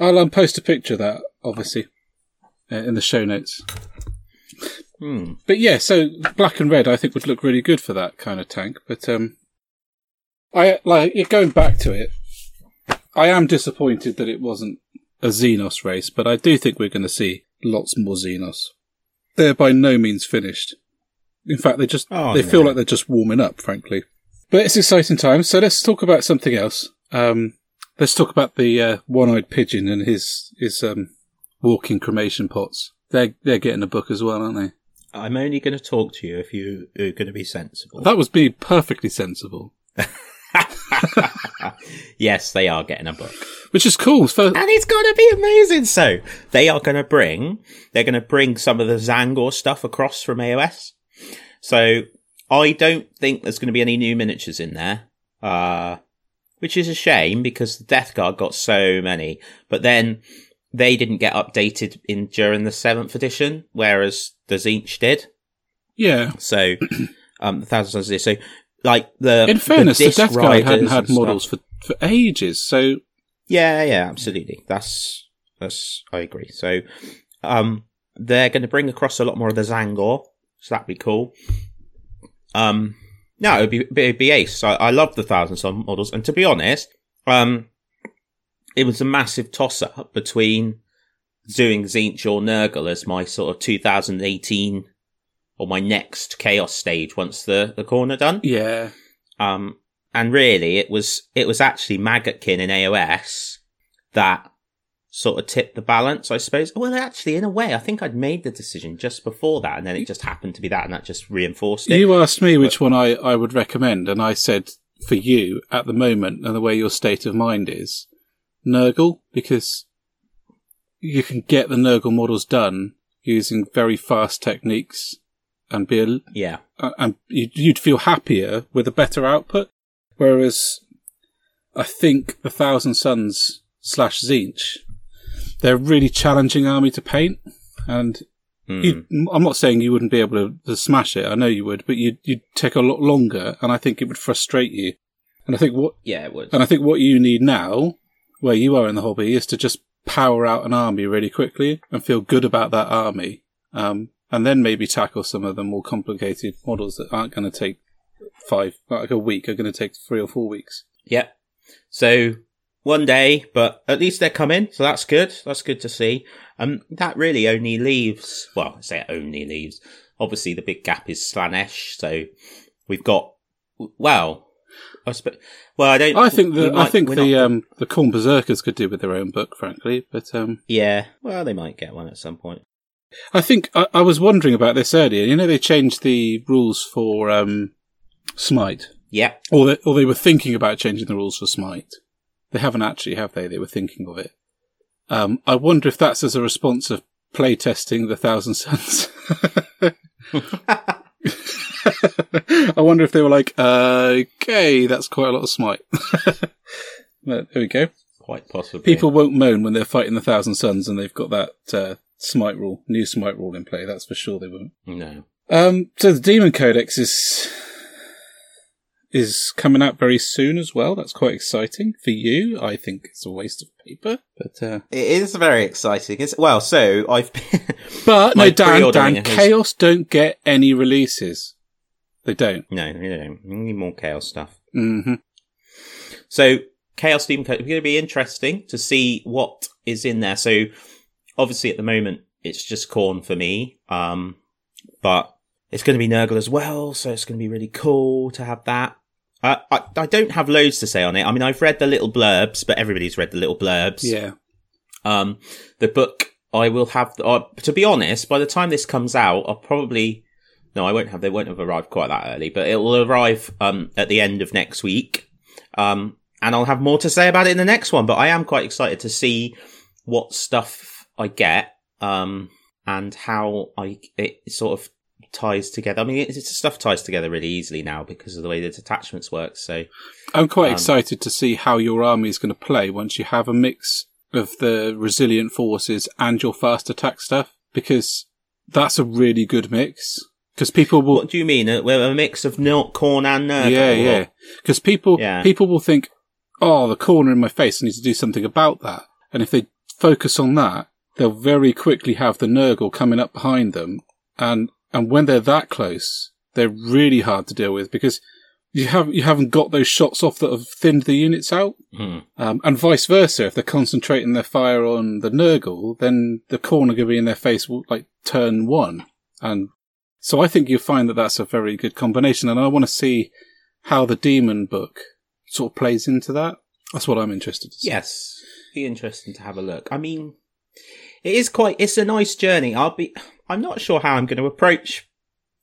I'll um, post a picture of that, obviously, uh, in the show notes. hmm. But yeah, so black and red, I think would look really good for that kind of tank. But um, I like going back to it. I am disappointed that it wasn't a Xenos race, but I do think we're going to see lots more Xenos. They're by no means finished. In fact, they just Oh, they no. feel like they're just warming up, frankly. But it's exciting times, so let's talk about something else. Um, let's talk about the uh, one-eyed pigeon and his his um, walking cremation pots. They're they're getting a book as well, aren't they? I'm only going to talk to you if you are going to be sensible. That was being perfectly sensible, yes, they are getting a book. which is cool. First- And it's going to be amazing. So they are going to bring, they're going to bring some of the Tzaangor stuff across from AOS. So I don't think there's going to be any new miniatures in there. Uh, which is a shame because the Death Guard got so many, but then they didn't get updated in during the seventh edition, whereas the Tzeentch did. yeah. So, um, the Thousand Sons did. So, like the In fairness, the, disc Death Guard hadn't had stuff- models for, for ages, so Yeah, yeah, absolutely. That's that's I agree. So, um, they're going to bring across a lot more of the Tzaangor, so that'd be cool. Um, No, it'd be, it'd be ace. I, I love the Thousand Son models, and to be honest, um, it was a massive toss up between doing Tzeentch or Nurgle as my sort of 2018 or my next chaos stage once the the Khorne are done. Yeah. Um, and really, it was it was actually Maggotkin in AOS that sort of tipped the balance, I suppose. Well, actually, in a way, I think I'd made the decision just before that, and then it just happened to be that, and that just reinforced it. You asked me which one I, I would recommend, and I said for you at the moment and the way your state of mind is, Nurgle, because you can get the Nurgle models done using very fast techniques and be a, yeah, uh, and you'd, you'd feel happier with a better output. Whereas I think the Thousand Sons slash Tzeentch, they're a really challenging army to paint. And Mm. I'm not saying you wouldn't be able to, to smash it. I know you would, but you'd, you'd take a lot longer and I think it would frustrate you. And I think what, yeah, it would. and I think what you need now, where you are in the hobby, is to just power out an army really quickly and feel good about that army. Um, and then maybe tackle some of the more complicated models that aren't going to take five, like a week, are going to take three or four weeks. Yeah. So one day, but at least they're coming, so that's good. That's good to see. Um, that really only leaves. Well, I say it only leaves. Obviously, the big gap is Slaanesh. So we've got. Well, I sp- well, I don't. I think the I think the not- um the Khorne Berserkers could do with their own book, frankly. But um, yeah. Well, they might get one at some point. I think I, I was wondering about this earlier. You know, they changed the rules for um Smite, Yeah. or they, or they were thinking about changing the rules for Smite. They haven't actually, have they? They were thinking of it. Um, I wonder if that's as a response of playtesting the Thousand Sons. I wonder if they were like, uh, okay, that's quite a lot of Smite. there we go. Quite possibly. People won't moan when they're fighting the Thousand Sons and they've got that uh, Smite rule, new Smite rule in play. That's for sure they won't. No. Um, so the Demon Codex is is coming out very soon as well. That's quite exciting for you. I think it's a waste of paper, but uh, It is very exciting. It's, well, so I've been. but My no, Dan, Dan, has- Chaos don't get any releases. They don't. no, you don't. We need more chaos stuff. hmm So Chaos Demon Code is going to be interesting to see what is in there. So obviously at the moment it's just Khorne for me, um, but it's going to be Nurgle as well. So it's going to be really cool to have that. Uh, I I don't have loads to say on it. I mean I've read the little blurbs, but everybody's read the little blurbs. Yeah. Um, the book I will have. Uh, to be honest, by the time this comes out, I'll probably no, I won't have. They won't have arrived quite that early, but it will arrive um at the end of next week. Um, and I'll have more to say about it in the next one. But I am quite excited to see what stuff I get. Um, and how I it sort of ties together. I mean, it's, it's stuff ties together really easily now because of the way the detachments work. So I'm quite Um, excited to see how your army is going to play once you have a mix of the resilient forces and your fast attack stuff, because that's a really good mix. Because people will, what do you mean? A, a mix of not Khorne and Nurgle? yeah, yeah. Because people, Yeah. people will think, oh, the corner in my face, I need to do something about that. And if they focus on that, they'll very quickly have the Nurgle coming up behind them. And, and when they're that close, they're really hard to deal with because you have, you haven't got those shots off that have thinned the units out. Hmm. Um, and vice versa, if they're concentrating their fire on the Nurgle, then the corner going to be in their face will, like turn one. And so I think you'll find that that's a very good combination. And I want to see how the demon book sort of plays into that. That's what I'm interested to see. Yes, be interesting to have a look. I mean, it is quite. It's a nice journey. I'll be. I'm not sure how I'm going to approach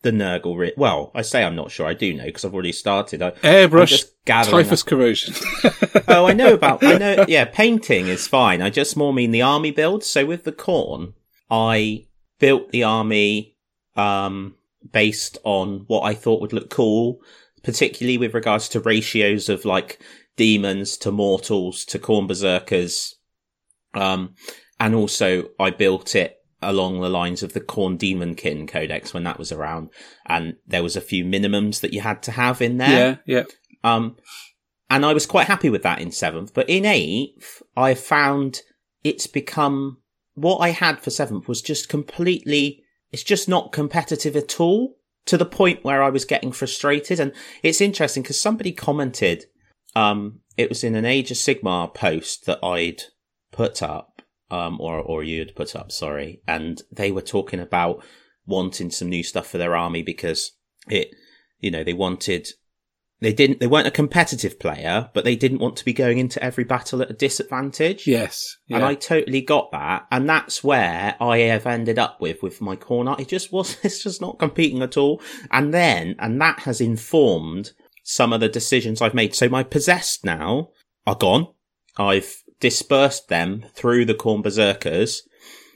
the Nurgle. Ri- well, I say I'm not sure. I do know because I've already started. I, Airbrush typhus corrosion. oh, I know about. I know. Yeah, painting is fine. I just more mean the army build. So with the Khorne, I built the army um, based on what I thought would look cool, particularly with regards to ratios of like demons to mortals to Khorne berserkers. Um, and also I built it along the lines of the Khorne Demon demonkin codex when that was around. And there was a few minimums that you had to have in there. yeah, yeah. Um, and I was quite happy with that in seventh, but in eighth, I found it's become what I had for seventh was just completely, it's just not competitive at all. to the point where I was getting frustrated. And it's interesting because somebody commented, um, it was in an Age of Sigmar post that I'd put up, um, or, or you'd put up, sorry. And they were talking about wanting some new stuff for their army because it, you know, they wanted they didn't they weren't a competitive player but they didn't want to be going into every battle at a disadvantage. Yes yeah. and i totally got that. And that's where i have ended up with with my corner. It just was it's just not competing at all. And then and that has informed some of the decisions i've made. So my possessed now are gone. I've dispersed them through the Khorne berserkers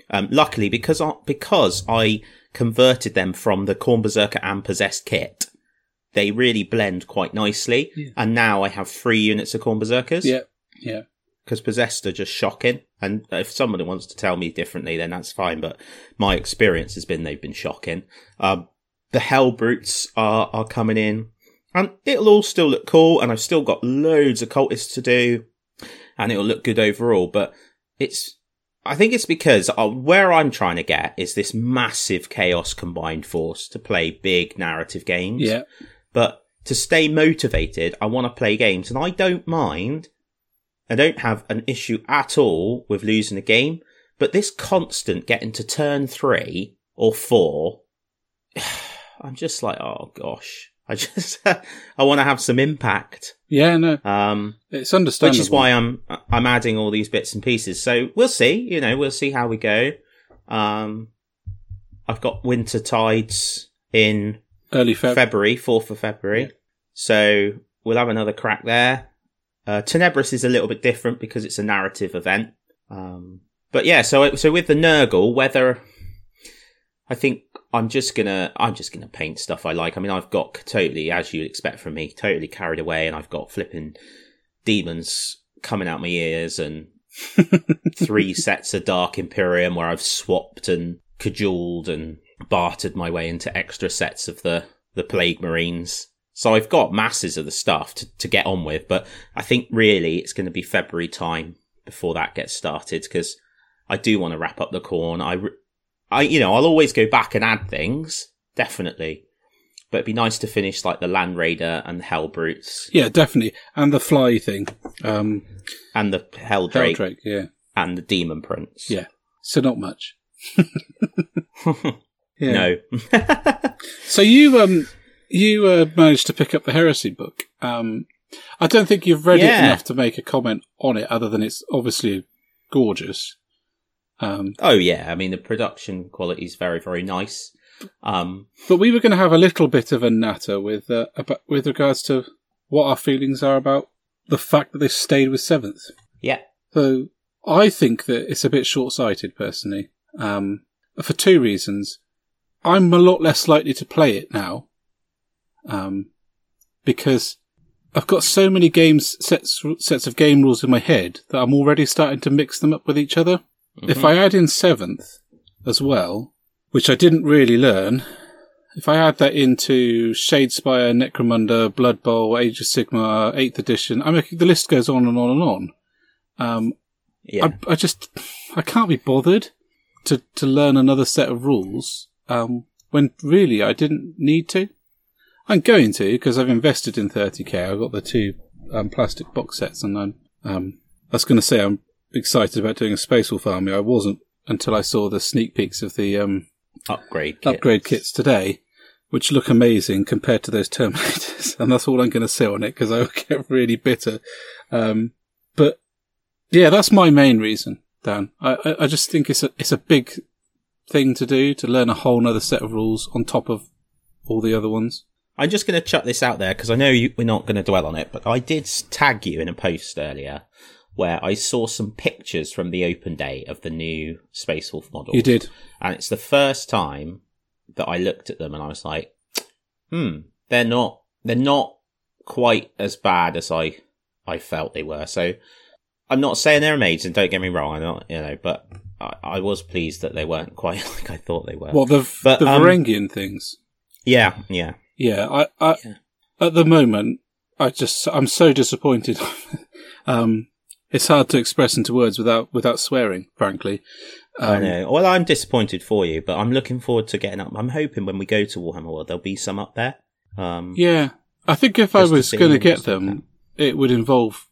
um, luckily because I, because i converted them from the Khorne berserker and possessed kit they really blend quite nicely. Yeah. And now I have three units of Khorne Berserkers. Yeah, yeah. Because Possessed are just shocking. And if somebody wants to tell me differently, then that's fine. But my experience has been they've been shocking. Um, the Helbrutes are, are coming in. And it'll all still look cool. And I've still got loads of cultists to do. And it'll look good overall. But it's, I think it's because uh, where I'm trying to get is this massive chaos combined force to play big narrative games. Yeah. But to stay motivated, I want to play games and I don't mind. I don't have an issue at all with losing a game, but this constant getting to turn three or four, I'm just like, oh gosh. I just, I want to have some impact. Yeah, no. Um, it's understandable. Which is why I'm, I'm adding all these bits and pieces. So we'll see, you know, we'll see how we go. Um, I've got winter tides in Early Feb- February, 4th of February. Yeah. So we'll have another crack there. Uh, Tenebris is a little bit different because it's a narrative event. Um, but yeah, so so with the Nurgle, whether I think I'm just gonna I'm just gonna paint stuff I like. I mean, I've got totally, as you'd expect from me, totally carried away, and I've got flipping demons coming out my ears and three sets of Dark Imperium where I've swapped and cajoled and bartered my way into extra sets of the, the Plague Marines. So I've got masses of the stuff to, to get on with, but I think really it's going to be February time before that gets started because I do want to wrap up the Khorne. I, I, you know, I'll always go back and add things, definitely. But it'd be nice to finish like the Land Raider and the Helbrutes. Yeah, definitely. And the Fly thing. Um, and the Heldrake. Hell Drake, yeah. And the Demon Prince. Yeah. So not much. No. so you um you uh, managed to pick up the Heresy book. Um, I don't think you've read yeah. it enough to make a comment on it, other than it's obviously gorgeous. Um, oh yeah, I mean the production quality is very very nice. Um, but we were going to have a little bit of a natter with uh, about, with regards to what our feelings are about the fact that they stayed with seventh. Yeah. So I think that it's a bit short sighted, personally, um, for two reasons. I'm a lot less likely to play it now, um, because I've got so many games sets sets of game rules in my head that I'm already starting to mix them up with each other. Mm-hmm. If I add in seventh as well, which I didn't really learn, if I add that into Shadespire, Necromunda, Blood Bowl, Age of Sigmar, Eighth Edition, I mean the list goes on and on and on. Um, yeah. I, I just I can't be bothered to to learn another set of rules um, when really I didn't need to. I'm going to because I've invested in 30k. I've got the two um, plastic box sets, and I'm. Um, I was going to say I'm excited about doing a Space Wolf army. I wasn't until I saw the sneak peeks of the um, upgrade kits. upgrade kits today, which look amazing compared to those Terminators. and that's all I'm going to say on it because I will get really bitter. Um, but yeah, that's my main reason, Dan. I, I, I just think it's a it's a big thing to do to learn a whole other set of rules on top of all the other ones. I'm just going to chuck this out there because I know you, we're not going to dwell on it, but I did tag you in a post earlier where I saw some pictures from the open day of the new Space Wolf model. You did. And it's the first time that I looked at them and I was like, hmm, they're not, they're not quite as bad as I, I felt they were. So I'm not saying they're amazing, don't get me wrong, I'm not, you know, but I, I, was pleased that they weren't quite like I thought they were. Well, the but, the um, Varangian things. Yeah, yeah, yeah. I, I yeah. at the moment, I just I'm so disappointed. um, it's hard to express into words without without swearing, frankly. Um, I know. Well, I'm disappointed for you, but I'm looking forward to getting up. I'm hoping when we go to Warhammer World, there'll be some up there. Um, Yeah, I think if I was going to get stuff like them, it would involve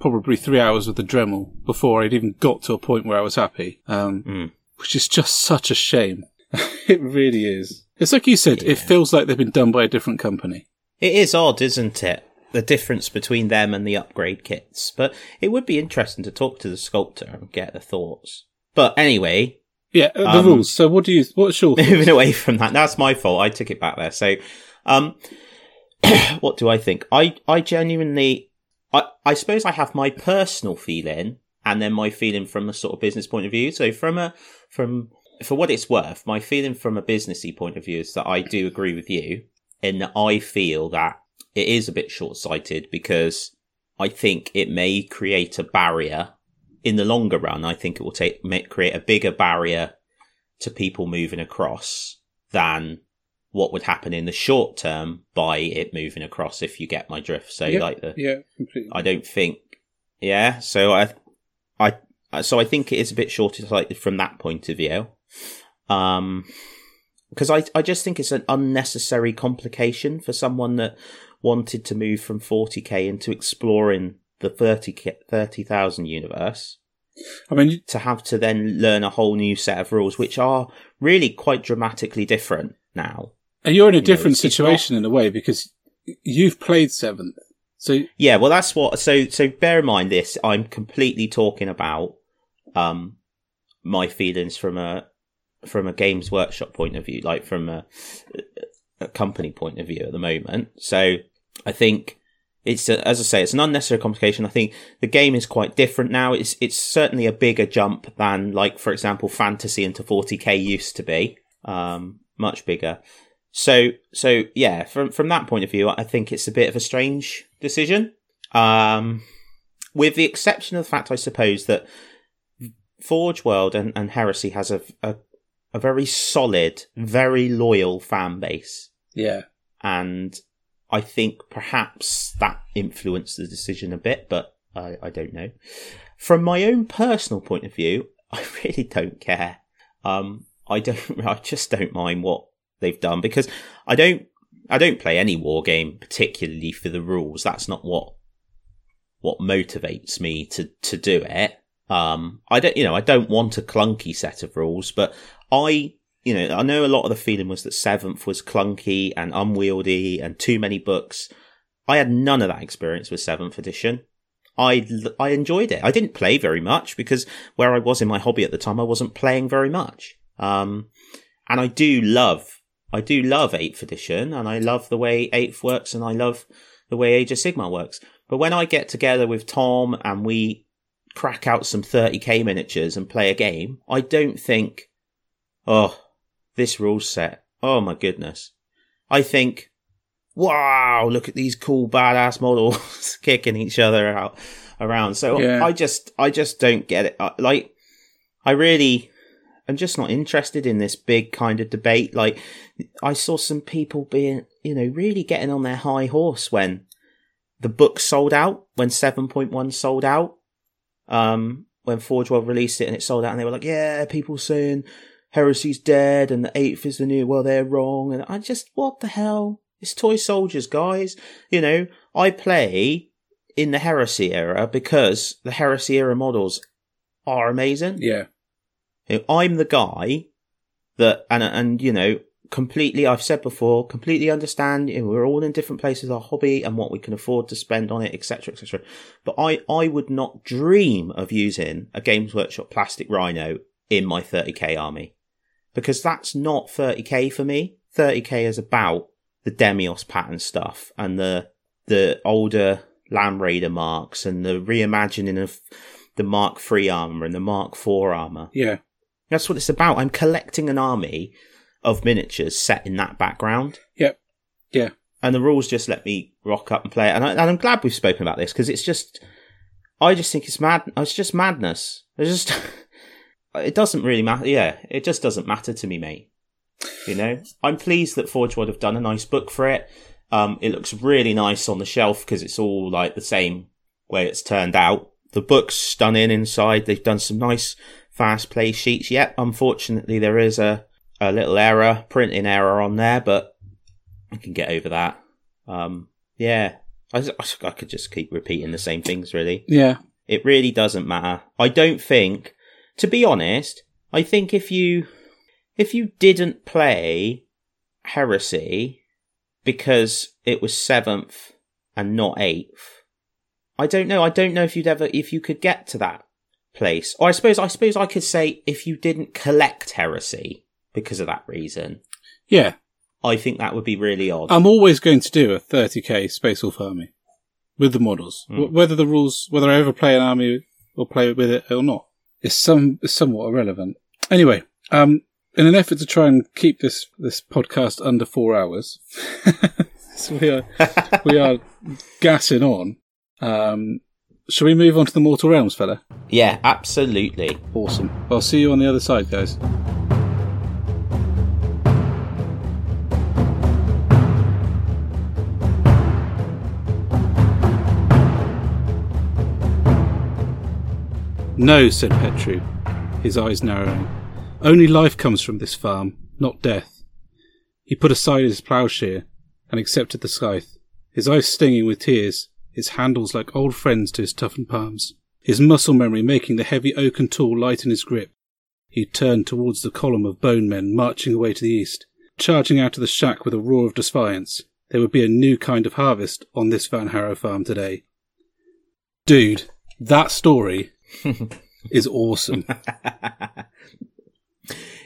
probably three hours with the Dremel before I'd even got to a point where I was happy. Um, Mm. which is just such a shame. it really is. It's like you said, it feels like they've been done by a different company. It is odd, isn't it? The difference between them and the upgrade kits. But it would be interesting to talk to the sculptor and get the thoughts. But anyway, Yeah, uh, the Um, rules. So, what do you? What's your? moving away from that, that's my fault. I took it back there. So, um, what do I think? I, I genuinely, I, I suppose I have my personal feeling and then my feeling from a sort of business point of view. So from a, from, for what it's worth, my feeling from a businessy point of view is that I do agree with you in that I feel that it is a bit short sighted because I think it may create a barrier in the longer run. I think it will take, create a bigger barrier to people moving across than what would happen in the short term by it moving across if you get my drift so Yeah, like the Yeah, completely. i don't think yeah so i i so i think it is a bit shorter sighted from that point of view um because I, I just think it's an unnecessary complication for someone that wanted to move from 40k into exploring the 30 30,000 universe I mean, to have to then learn a whole new set of rules, which are really quite dramatically different now. and you're in a know, different it's- it's situation in a way because you've played seventh. So, Yeah, well, that's what. So, so bear in mind this. I'm completely talking about um my feelings from a from a games workshop point of view, like from a company point of view at the moment. So, I think it's a, as I say, it's an unnecessary complication. I think the game is quite different now. It's it's certainly a bigger jump than, like, for example, fantasy into 40k used to be. Um, much bigger. So, so yeah, from from that point of view, I think it's a bit of a strange decision. Um, with the exception of the fact, I suppose that Forge World and, and Heresy has a, a a very solid, very loyal fan base, yeah. and I think perhaps that influenced the decision a bit, but I, I don't know. From my own personal point of view, I really don't care. Um, I don't. I just don't mind what they've done because I don't. I don't play any war game particularly for the rules. That's not what what motivates me to to do it. Um, I don't. You know, I don't want a clunky set of rules, but I. You know, I know a lot of the feeling was that seventh was clunky and unwieldy and too many books. I had none of that experience with seventh edition. I I enjoyed it. I didn't play very much because where I was in my hobby at the time, I wasn't playing very much. Um, and I do love, I do love eighth edition, and I love the way eighth works, and I love the way Age of Sigmar works. But when I get together with Tom and we crack out some 30k miniatures and play a game, I don't think, oh, this rule set. Oh my goodness. I think, wow, look at these cool badass models kicking each other out around. So Yeah. I just, I just don't get it. I- Like, I really, I'm just not interested in this big kind of debate. Like, I saw some people being, you know, really getting on their high horse when the book sold out, when 7.1 sold out, um, when Forge World released it and it sold out, and they were like, yeah, people saying Heresy's dead and the eighth is the new, well, they're wrong. And I just, what the hell? It's toy soldiers, guys. You know, I play in the Heresy era because the Heresy era models are amazing. Yeah. You know, I'm the guy that, and, and, you know, completely, I've said before, completely understand, you know, we're all in different places, our hobby and what we can afford to spend on it, etc., etc. But I, I would not dream of using a Games Workshop plastic Rhino in my 30k army because that's not 30k for me. 30k is about the Deimos pattern stuff and the, the older Land Raider marks and the reimagining of the Mark III armor and the Mark IV armor. Yeah. That's what it's about. I'm collecting an army of miniatures set in that background. Yep. Yeah. And the rules just let me rock up and play it. And, I, and I'm glad we've spoken about this because it's just, I just think it's mad. It's just madness. It's just, it doesn't really matter. Yeah, it just doesn't matter to me, mate. You know, I'm pleased that Forge World have done a nice book for it. Um, it looks really nice on the shelf because it's all like the same way it's turned out. The book's stunning inside. They've done some nice fast play sheets. Yep, unfortunately, there is a, a little error, printing error on there, but I can get over that. Um, yeah, I, I could just keep repeating the same things, really. Yeah. It really doesn't matter. I don't think, to be honest, I think if you, if you didn't play Heresy because it was seventh and not eighth, I don't know. I don't know if you'd ever, if you could get to that place. Or I suppose, I suppose I could say if you didn't collect Heresy because of that reason, Yeah. I think that would be really odd. I'm always going to do a 30k Space Wolf army with the models. Mm. Whether the rules, whether I ever play an army or play with it or not, is some is somewhat irrelevant. Anyway, um, in an effort to try and keep this this podcast under four hours, so we are we are gassing on. Um, shall we move on to the Mortal Realms, fella? yeah, absolutely. Awesome. I'll see you on the other side, guys. No, said Petru, his eyes narrowing. Only life comes from this farm, not death. He put aside his ploughshare and accepted the scythe, his eyes stinging with tears, its handles like old friends to his toughened palms. His muscle memory making the heavy oaken tool light in his grip. He turned towards the column of bone men marching away to the east, charging out of the shack with a roar of defiance. There would be a new kind of harvest on this Van Harrow farm today. Dude, that story is awesome.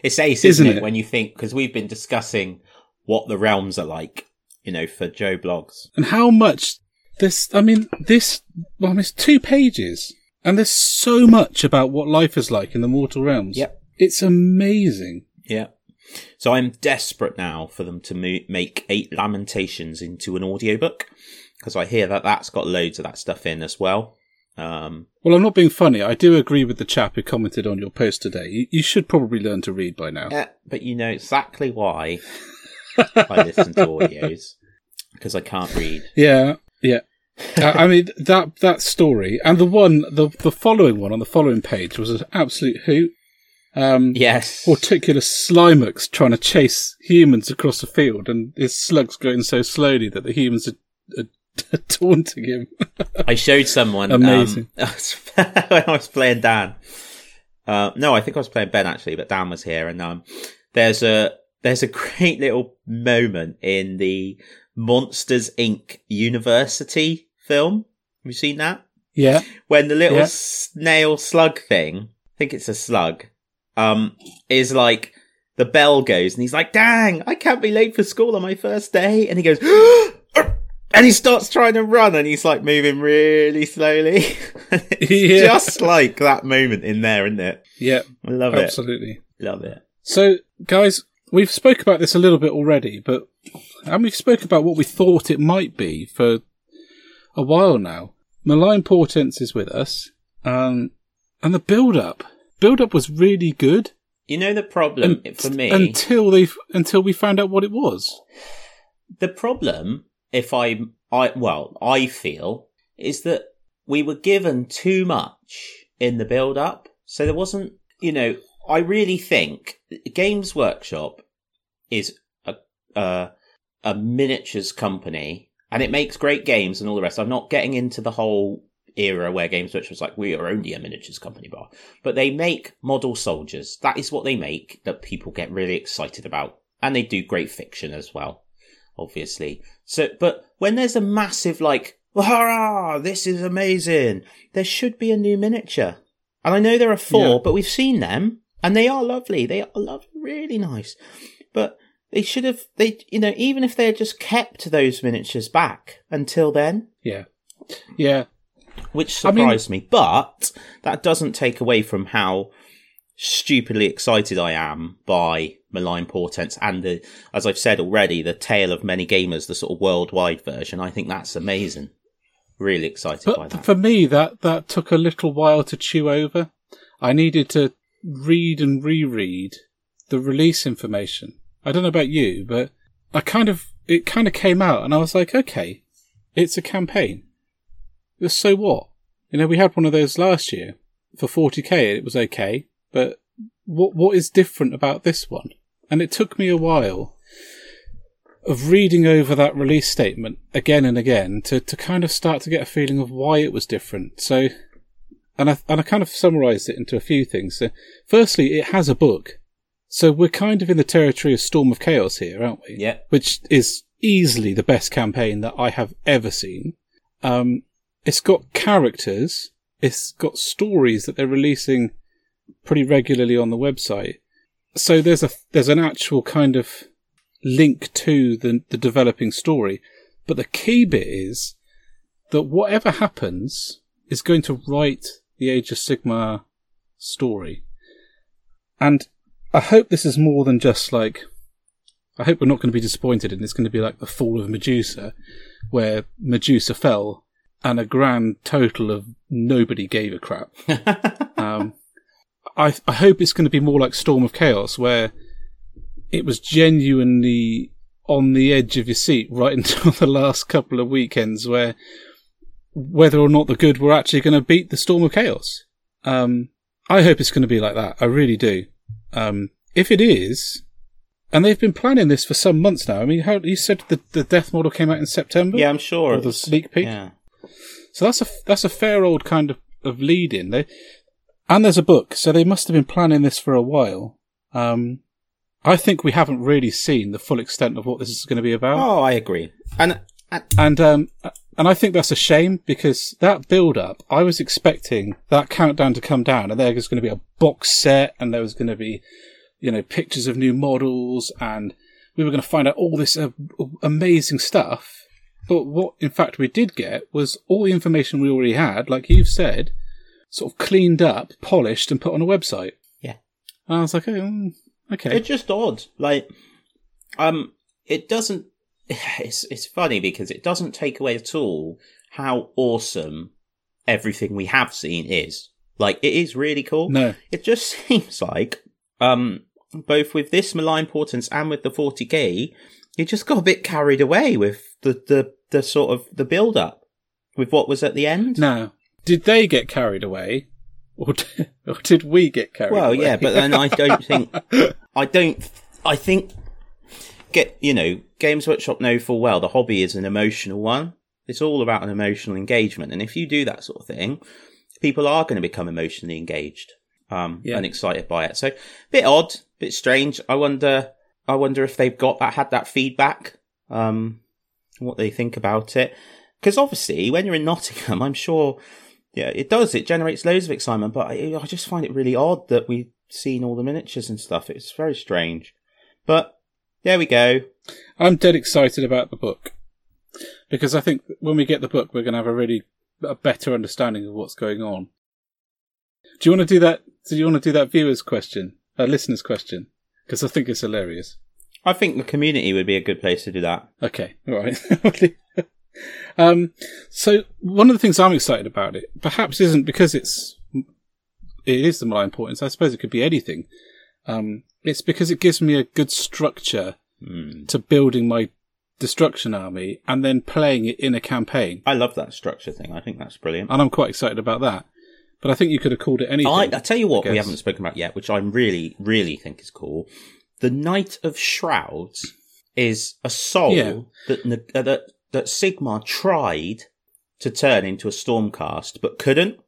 it's ace, Isn't isn't, it, it? When you think, because we've been discussing what the realms are like, you know, for Joe blogs. and how much this, I mean, this, well, it's two pages, and there's so much about what life is like in the mortal realms. Yep. It's amazing. Yeah. So I'm desperate now for them to mo- make Eight Lamentations into an audiobook because I hear that that's got loads of that stuff in as well. Um, Well, I'm not being funny. I do agree with the chap who commented on your post today. You, you should probably learn to read by now. yeah, but you know exactly why I listen to audios because I can't read. Yeah, yeah. uh, I mean that that story and the one the the following one on the following page was an absolute hoot. Um, Yes. Horticulus Slimux trying to chase humans across the field, and his slugs going so slowly that the humans are, are taunting him. I showed someone Amazing. Um, when I was playing Dan. Uh, no, I think I was playing Ben actually, but Dan was here, and um, there's a there's a great little moment in the Monsters Inc. University film. Have you seen that? yeah, When the little Yeah. snail slug thing, I think it's a slug, um, is like the bell goes, and he's like, "Dang, I can't be late for school on my first day," and he goes. And he starts trying to run and he's like moving really slowly. it's Yeah. just like that moment in there, isn't it? yeah, I love absolutely. it. Absolutely. Love it. So, guys, we've spoke about this a little bit already, but and we've spoke about what we thought it might be for a while now. Malign Portents is with us, um, and the build-up, build-up was really good You know the problem un- for me? until they until we found out what it was. the problem, if I, I, well, I feel, is that we were given too much in the build up. So there wasn't, you know, I really think Games Workshop is a, a, a miniatures company and it makes great games and all the rest. I'm not getting into the whole era where Games Workshop was like, we are only a miniatures company bar, but they make model soldiers. That is what they make that people get really excited about. And they do great fiction as well obviously. So, but when there's a massive like, hurrah, this is amazing, there should be a new miniature. And I know there are four, Yeah. but we've seen them and they are lovely. They are lovely, really nice. But they should have, they, you know, even if they had just kept those miniatures back until then, Yeah, yeah, which I mean- surprised me. But that doesn't take away from how stupidly excited I am by Malign Portents and the, as I've said already, the Tale of Many Gamers, the sort of worldwide version. I think that's amazing. Really excited by that. for me, that that took a little while to chew over. I needed to read and reread the release information. I don't know about you, but I kind of it kind of came out, and I was like, okay, it's a campaign. So what? You know, we had one of those last year for 40k. It was okay. but what what is different about this one? And it took me a while of reading over that release statement again and again to, to kind of start to get a feeling of why it was different. So, and I, and I kind of summarized it into a few things. So, firstly, it has a book. So we're kind of in the territory of Storm of Chaos here, aren't we? Yeah. Which is easily the best campaign that I have ever seen. Um, it's got characters. It's got stories that they're releasing pretty regularly on the website. So there's a, there's an actual kind of link to the, the developing story. But the key bit is that whatever happens is going to write the Age of Sigmar story. And I hope this is more than just like, I hope we're not going to be disappointed and it's going to be like the fall of Medusa, where Medusa fell and a grand total of nobody gave a crap. um, I, I hope it's going to be more like Storm of Chaos, where it was genuinely on the edge of your seat right until the last couple of weekends where whether or not the good were actually going to beat the storm of chaos. Um, I hope it's going to be like that. I really do. Um, if it is, and they've been planning this for some months now. I mean, how you said the the death model came out in September? Yeah, I'm sure. Or the sneak peek. Yeah. So that's a that's a fair old kind of, of lead in. They and there's a book, so they must have been planning this for a while. Um, I think we haven't really seen the full extent of what this is going to be about. Oh, I agree. And, and And um, and I think that's a shame because that build up, I was expecting that countdown to come down, and there was going to be a box set, and there was going to be, you know, pictures of new models, and we were going to find out all this uh, amazing stuff. But what, in fact, we did get was all the information we already had, like you've said, sort of cleaned up, polished, and put on a website. Yeah. And I was like, oh, mm, okay. It's just odd. Like, um, it doesn't. It's it's funny because it doesn't take away at all how awesome everything we have seen is. Like, it is really cool. no. It just seems like, um, both with this malign portents and with the 40k, you just got a bit carried away with the the the sort of the build up with what was at the end. Now, did they get carried away, or did, or did we get carried Well, away? yeah, but then I don't think I don't I think get you know Games Workshop know full well the hobby is an emotional one. It's all about an emotional engagement, and if you do that sort of thing, people are going to become emotionally engaged um, Yeah. and excited by it. So, a bit odd, bit strange. I wonder, I wonder if they've got that, had that feedback, um, what they think about it. Because obviously, when you're in Nottingham, I'm sure, yeah, it does. It generates loads of excitement, but I, I just find it really odd that we've seen all the miniatures and stuff. It's very strange. But there we go. I'm dead excited about the book because I think when we get the book, we're going to have a really a better understanding of what's going on. Do you want to do that? Do you want to do that viewer's question, a listener's question? Because I think it's hilarious. I think the community would be a good place to do that. Okay, all right. um, so one of the things I'm excited about it, perhaps isn't because it's it is the malign portents. I suppose it could be anything. Um, it's because it gives me a good structure Hmm. to building my destruction army and then playing it in a campaign. I love that structure thing. I think that's brilliant. And I'm quite excited about that. But I think you could have called it anything. I, I tell you what, we haven't spoken about yet, which I really, really think is cool. The Knight of Shrouds is a soul Yeah. that uh, that that Sigmar tried to turn into a Stormcast, but couldn't.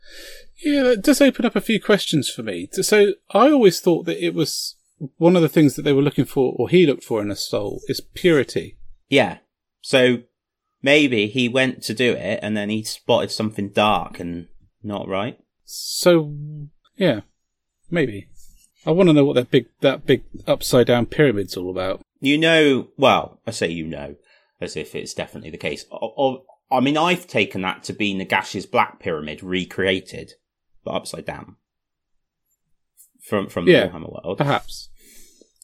Yeah, that does open up a few questions for me. So I always thought that it was one of the things that they were looking for, or he looked for in a soul, is purity. Yeah. So maybe he went to do it, and then he spotted something dark and not right. So yeah, maybe. I want to know what that big that big upside down pyramid's all about. You know, well, I say you know, as if it's definitely the case. I mean, I've taken that to be Nagash's Black Pyramid recreated, but upside down from from Yeah. the Warhammer world. Perhaps.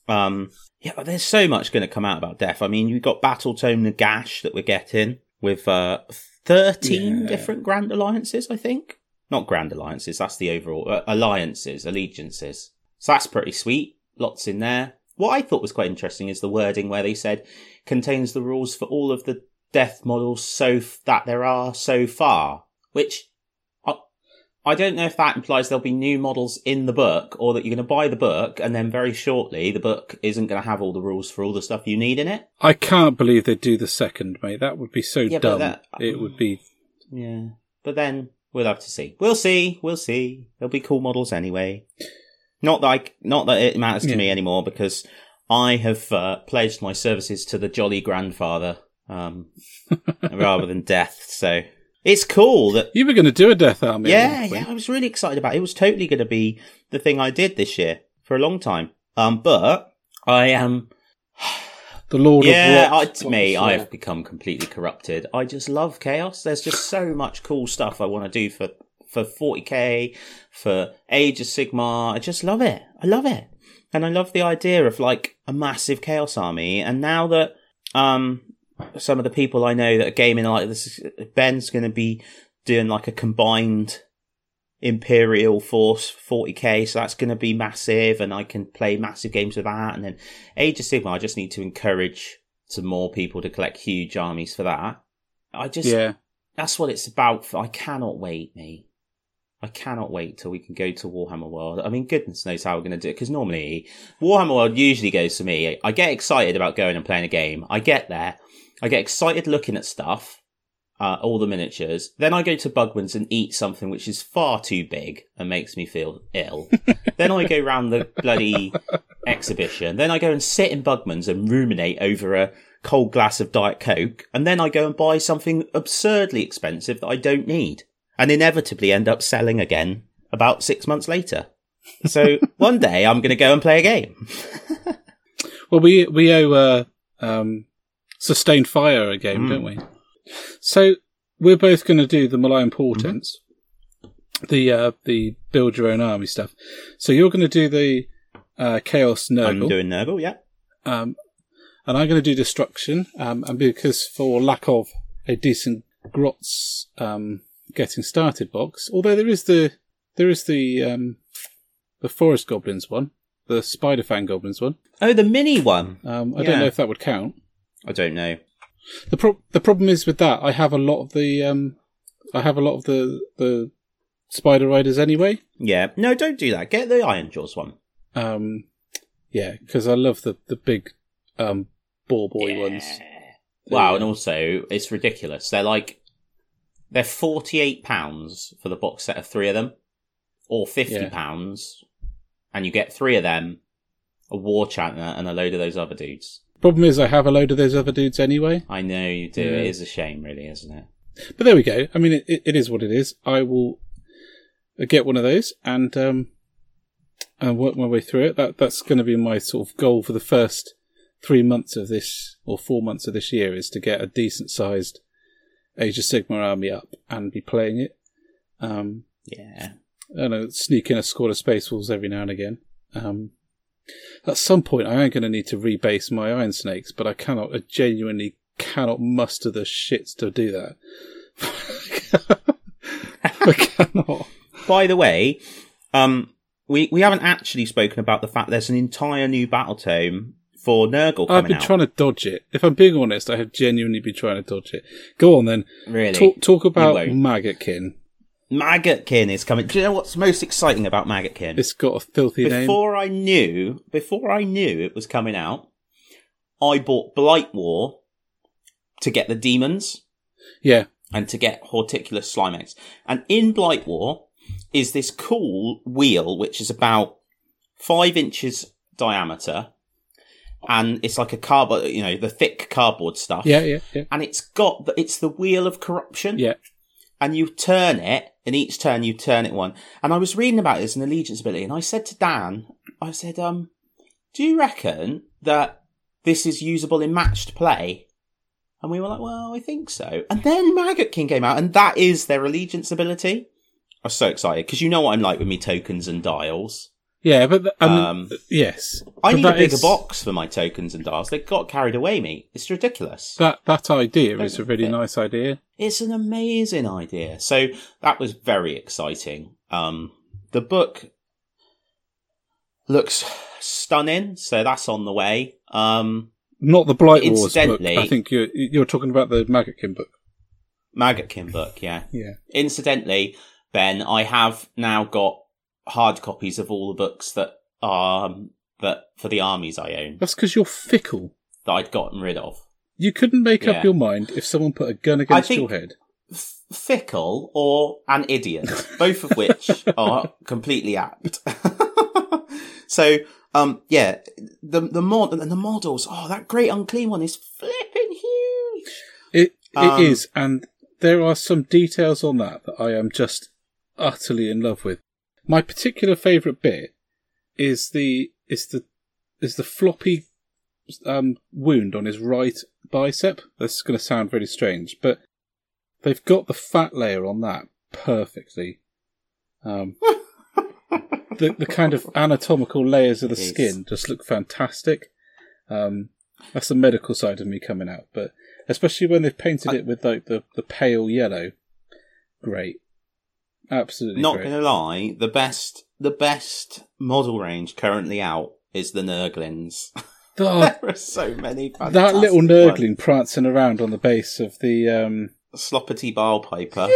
Um, yeah, but there's so much going to come out about Death. I mean, you've got Battletome Nagash that we're getting with uh, 13 Yeah. different Grand Alliances, I think. Not Grand Alliances, that's the overall uh, alliances, allegiances. So that's pretty sweet. Lots in there. What I thought was quite interesting is the wording where they said contains the rules for all of the death models so f- that there are so far, which I, I don't know if that implies there'll be new models in the book or that you're going to buy the book and then very shortly the book isn't going to have all the rules for all the stuff you need in it. I can't believe they'd do the second, mate. That would be so Yeah, dumb. that- it would be. Yeah. But then we'll have to see. We'll see. We'll see. There'll be cool models anyway. Not that I, not that it matters to Yeah. me anymore because I have uh, pledged my services to the jolly grandfather um, rather than death. So it's cool that You were going to do a Death Army. yeah, yeah, I was really excited about it. It was totally going to be the thing I did this year for a long time. Um, but I am, The Lord yeah, of I, Rot. to me, I've become completely corrupted. I just love chaos. There's just so much cool stuff I want to do for for 40k, for Age of Sigmar. I just love it. I love it, and I love the idea of like a massive chaos army. And now that um some of the people I know that are gaming like this, Ben's going to be doing like a combined Imperial Force 40k, so that's going to be massive, and I can play massive games with that. And then Age of Sigmar, I just need to encourage some more people to collect huge armies for that. I just, Yeah. that's what it's about. I cannot wait, me. I cannot wait till we can go to Warhammer World. I mean, goodness knows how we're going to do it, because normally Warhammer World usually goes for me. I get excited about going and playing a game. I get there. I get excited looking at stuff uh, all the miniatures. Then I go to Bugman's and eat something which is far too big and makes me feel ill. then I go round the bloody exhibition. Then I go and sit in Bugman's and ruminate over a cold glass of Diet Coke. And then I go and buy something absurdly expensive that I don't need. And inevitably end up selling again about six months later. So one day I'm going to go and play a game. Well, we we owe uh, um, Sustained Fire a game, Mm. don't we? So we're both going to do the Malign Portents, the uh, the build your own army stuff. So you're going to do the uh, Chaos I'm doing Nurgle, yeah. um, and I'm going to do Destruction. Um, and because for lack of a decent Grots um, getting started box, although there is the there is the um, the Forest Goblins one, the Spider Fang Goblins one. Oh, the mini one. Um, I Yeah. don't know if that would count. I don't know. The pro- the problem is with that. I have a lot of the um, I have a lot of the the Spider Riders anyway. Yeah. No, don't do that. Get the Ironjawz one. Um, yeah, because I love the the big um ball boy ones. Wow, and also it's ridiculous. They're like they're forty eight pounds for the box set of three of them, or fifty Yeah. pounds, and you get three of them, a war chanter, and a load of those other dudes. Problem is, I have a load of those other dudes anyway. I know you do. Yeah. It is a shame, really, isn't it? But there we go. I mean, it, it, it is what it is. I will get one of those and um, and work my way through it. That that's going to be my sort of goal for the first three months of this or four months of this year is to get a decent sized Age of Sigmar army up and be playing it. Um, Yeah. I know, sneak in a squad of Space Wolves every now and again. Um, at some point, I am going to need to rebase my Iron Snakes, but I cannot, I genuinely cannot muster the shits to do that. I cannot. By the way, um, we we haven't actually spoken about the fact there's an entire new battle tome for Nurgle I've been out. trying to dodge it. If I'm being honest, I have genuinely been trying to dodge it. Go on then. really, Talk, talk about. Maggotkin. Maggotkin is coming. Do you know what's most exciting about Maggotkin? It's got a filthy name. before I knew, before I knew it was coming out, I bought Blight War to get the demons Yeah, and to get Horticulous Slimux. And in Blight War is this cool wheel, which is about five inches diameter. And it's like a cardboard, you know, the thick cardboard stuff. yeah, yeah, yeah. And it's got, the, it's the wheel of corruption Yeah. and you turn it, and each turn you turn it one. And I was reading about this in Allegiance ability, and I said to Dan, I said, um, do you reckon that this is usable in matched play? And we were like, well, I think so. And then Maggotkin came out, and that is their Allegiance ability. I was so excited, because you know what I'm like with me tokens and dials. Yeah, but th- I mean, Um, yes. I But need a bigger is- box for my tokens and dials. They got carried away, me. It's ridiculous. That that idea is a really fit. nice idea. It's an amazing idea. So that was very exciting. Um, the book looks stunning, so that's on the way. Um, Not the Blight Wars book. I think you're you're talking about the Maggotkin book. Maggotkin book, yeah. Yeah. Incidentally, Ben, I have now got hard copies of all the books that um that for the armies I own That's because you're fickle. that I'd gotten rid of. You couldn't make Yeah. up your mind if someone put a gun against think- your head. F- fickle or an idiot, both of which are completely apt. so, um, yeah, the the mod and the models. Oh, that great unclean one is flipping huge. It Um, it is, and there are some details on that that I am just utterly in love with. My particular favourite bit is the is the is the floppy um, wound on his right bicep. This is going to sound very strange, but they've got the fat layer on that perfectly. Um, the the kind of anatomical layers of the Yes. skin just look fantastic. Um, that's the medical side of me coming out, but especially when they've painted it with like the, the pale yellow, great, absolutely Not great. gonna lie, the best the best model range currently out is the Nurglings. There are so many. that little ones. prancing around on the base of the um, Sloppity Bilepiper.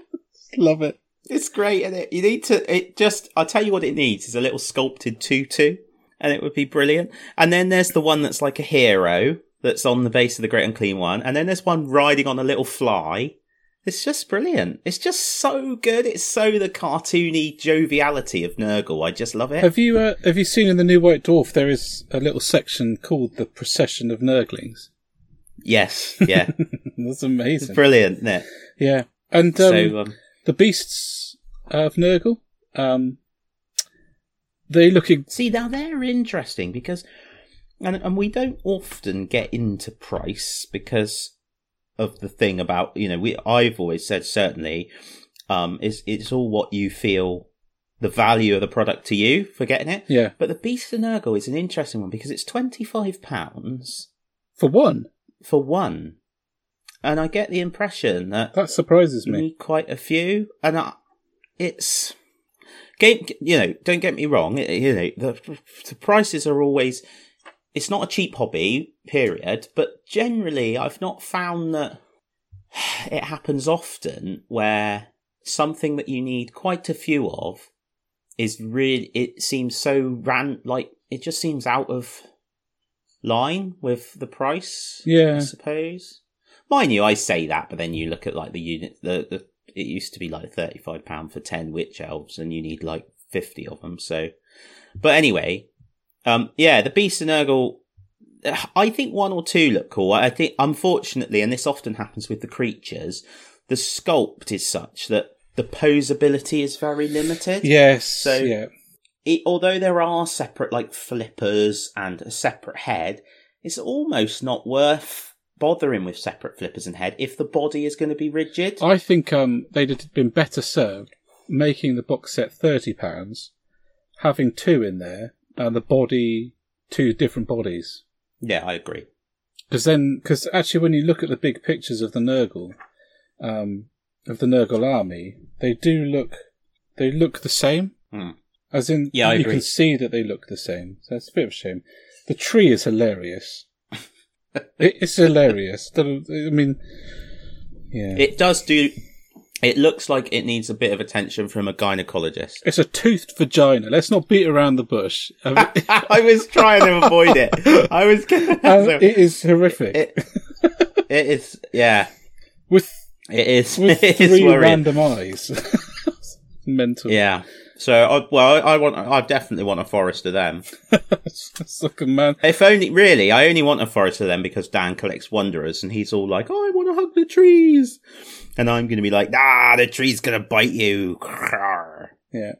love it. It's great, and it? You need to. It just. I'll tell you what it needs is a little sculpted tutu, and it would be brilliant. And then there's the one that's like a hero that's on the base of the Great Unclean One, and then there's one riding on a little fly. It's just brilliant. It's just so good. It's so the cartoony joviality of Nurgle. I just love it. Have you uh, have you seen in the New White Dwarf there is a little section called the Procession of Nurglings? yes, yeah, That's amazing. brilliant, isn't it? Yeah, and um, so um, the beasts of Nurgle, um, they look ex- See, now they're interesting because, and, and we don't often get into price because of the thing about, you know, we, I've always said certainly, um, is it's all what you feel the value of the product to you for getting it. yeah But the Beast of Nurgle is an interesting one because it's £25 for one. for one. And I get the impression that That surprises me. quite a few, and I, it's game. You know, don't get me wrong. it- You know, the, the prices are always. It's not a cheap hobby, period. But generally, I've not found that it happens often where something that you need quite a few of is really. It seems so ran like it just seems out of line with the price. Yeah. I suppose. Mind you, I say that, but then you look at like the unit. The, the it used to be like thirty five pound for ten witch elves, and you need like fifty of them. So, but anyway, um, yeah, the beast and Nurgle. I think one or two look cool. I think, unfortunately, and this often happens with the creatures, the sculpt is such that the posability is very limited yes, So- yeah, it, although there are separate like flippers and a separate head, it's almost not worth bothering with separate flippers and head if the body is going to be rigid. I think um, they'd have been better served making the box set thirty pounds, having two in there, and the body two different bodies. Yeah, I agree. Because then, because actually, when you look at the big pictures of the Nurgle, um, of the Nurgle army, they do look, they look the same. Hmm. As in, Yeah, you can see that they look the same. So it's a bit of a shame. The tree is hilarious. it, it's hilarious. I mean, yeah, It does do. It looks like it needs a bit of attention from a gynecologist. it's a toothed vagina. Let's not beat around the bush. I mean, I was trying to avoid it. I was. Gonna, uh, so it is horrific. it, it is. Yeah, with it is. with it is three worrying. random eyes. Mental. Yeah. So, I, well, I, want. I definitely want a Forester then. them. it's like a man. If only, really, I only want a Forester then because Dan collects wanderers and he's all like, oh, I want to hug the trees. And I'm going to be like, nah, the tree's going to bite you. Yeah.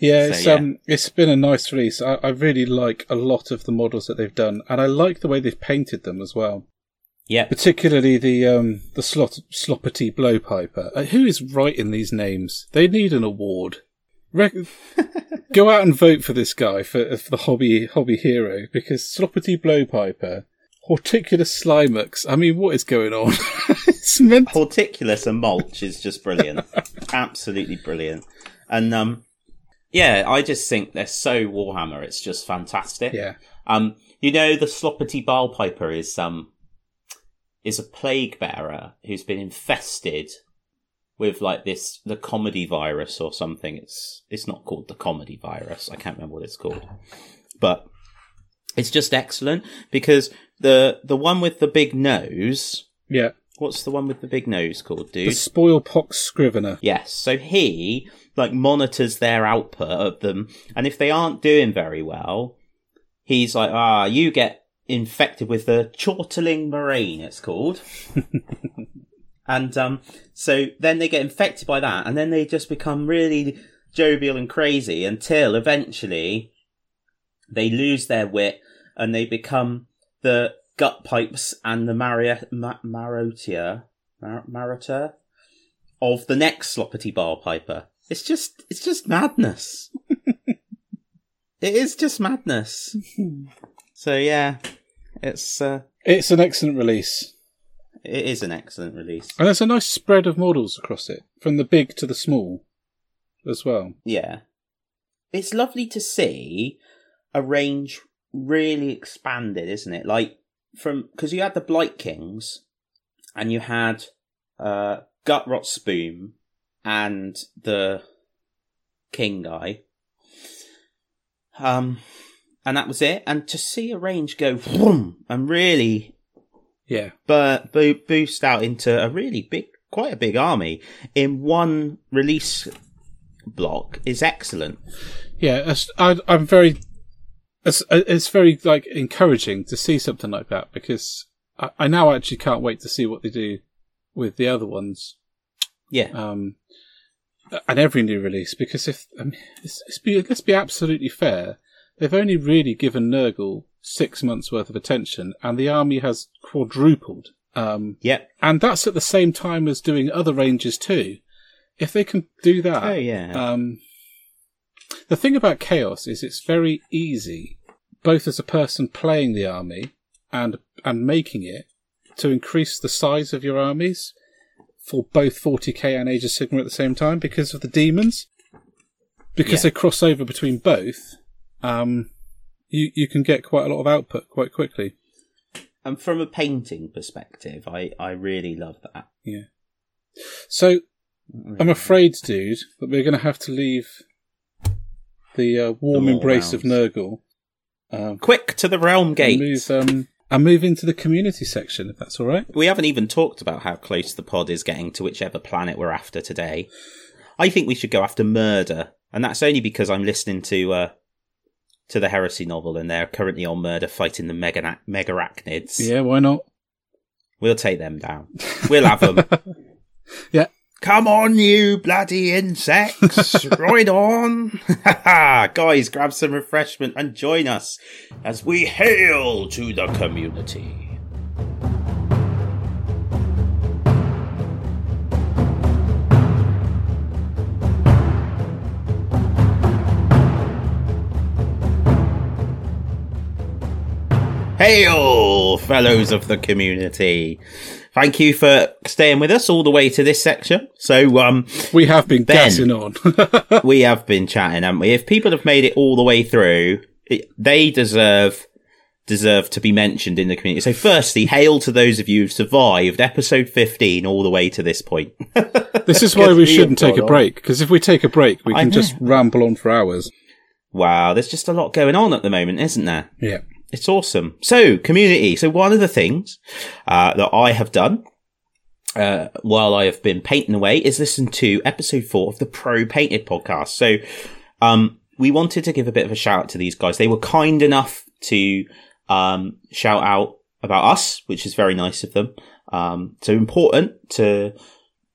Yeah, So, it's yeah. um it's been a nice release. I, I really like a lot of the models that they've done, and I like the way they've painted them as well. Yeah. Particularly the um the slot sloppity blowpiper. Uh, who is writing these names? They need an award. Rec- Go out and vote for this guy for, for the hobby hobby hero because sloppity blowpiper, horticulous slimux. I mean, what is going on? it's meant. Horticulous and mulch is just brilliant. Absolutely brilliant. And, um, yeah, I just think they're so Warhammer. It's just fantastic. Yeah, Um, you know, the Sloppity Piper is, um, is a plague bearer who's been infested with like this the comedy virus or something. It's it's not called the comedy virus. I can't remember what it's called, but it's just excellent because the the one with the big nose. Yeah. What's the one with the big nose called, dude? The? Spoilpox Scrivener. Yes. So he like monitors their output of them, and if they aren't doing very well, he's like, "Ah, you get infected with the chortling murrain." It's called. and um, so then they get infected by that, and then they just become really jovial and crazy until eventually they lose their wit and they become the gut pipes and the maria- ma- marotia, mar- maroter of the next sloppity bar piper. It's just, it's just madness. it is just madness. so yeah, it's, uh, It's an excellent release. it is an excellent release. And there's a nice spread of models across it, from the big to the small as well. Yeah. It's lovely to see a range really expanded, isn't it? Like from because you had the Blight Kings and you had uh Gutrot Spume and the King guy. Um and that was it. And to see a range go vroom, and really Yeah. but bo- boost out into a really big, quite a big army in one release block is excellent. Yeah, I, I'm very. It's, it's very like encouraging to see something like that because I, I now actually can't wait to see what they do with the other ones Yeah, um, and every new release. Because if I mean, let's, let's be let's be absolutely fair, they've only really given Nurgle six months worth of attention, and the army has quadrupled. Um, yep. and that's at the same time as doing other ranges too. If they can do that, Oh yeah, um, the thing about chaos is it's very easy, both as a person playing the army and and making it, to increase the size of your armies for both 40k and Age of Sigmar at the same time because of the demons. Because Yeah. they cross over between both, um, you you can get quite a lot of output quite quickly. and from a painting perspective, I I really love that. Yeah. So I'm afraid, dude, that we're going to have to leave the uh, warm The embrace of Rounds. Nurgle. Um, Quick to the realm and gate. move um, and move into the community section, if that's all right. We haven't even talked about how close the pod is getting to whichever planet we're after today. I think we should go after murder, and that's only because I'm listening to uh, to the heresy novel, and they're currently on murder fighting the mega megarachnids. Yeah, why not? We'll take them down. We'll have them. Yeah. Come on, you bloody insects! right on! Guys, grab some refreshment and join us as we hail to the community. Hail, fellows of the community. Thank you for staying with us all the way to this section. So, um, We have been Ben. gassing on. we have been chatting, haven't we? If people have made it all the way through, it, they deserve deserve to be mentioned in the community. So, firstly, hail to those of you who've survived episode fifteen all the way to this point. this is why we shouldn't take a break, because if we take a break, we can just ramble on for hours. wow, there's just a lot going on at the moment, isn't there? Yeah. It's awesome. So, community. So, one of the things uh, that I have done uh, while I have been painting away is listen to episode four of the Pro Painted podcast. So, um, we wanted to give a bit of a shout out to these guys. They were kind enough to um, shout out about us, which is very nice of them. Um, so important to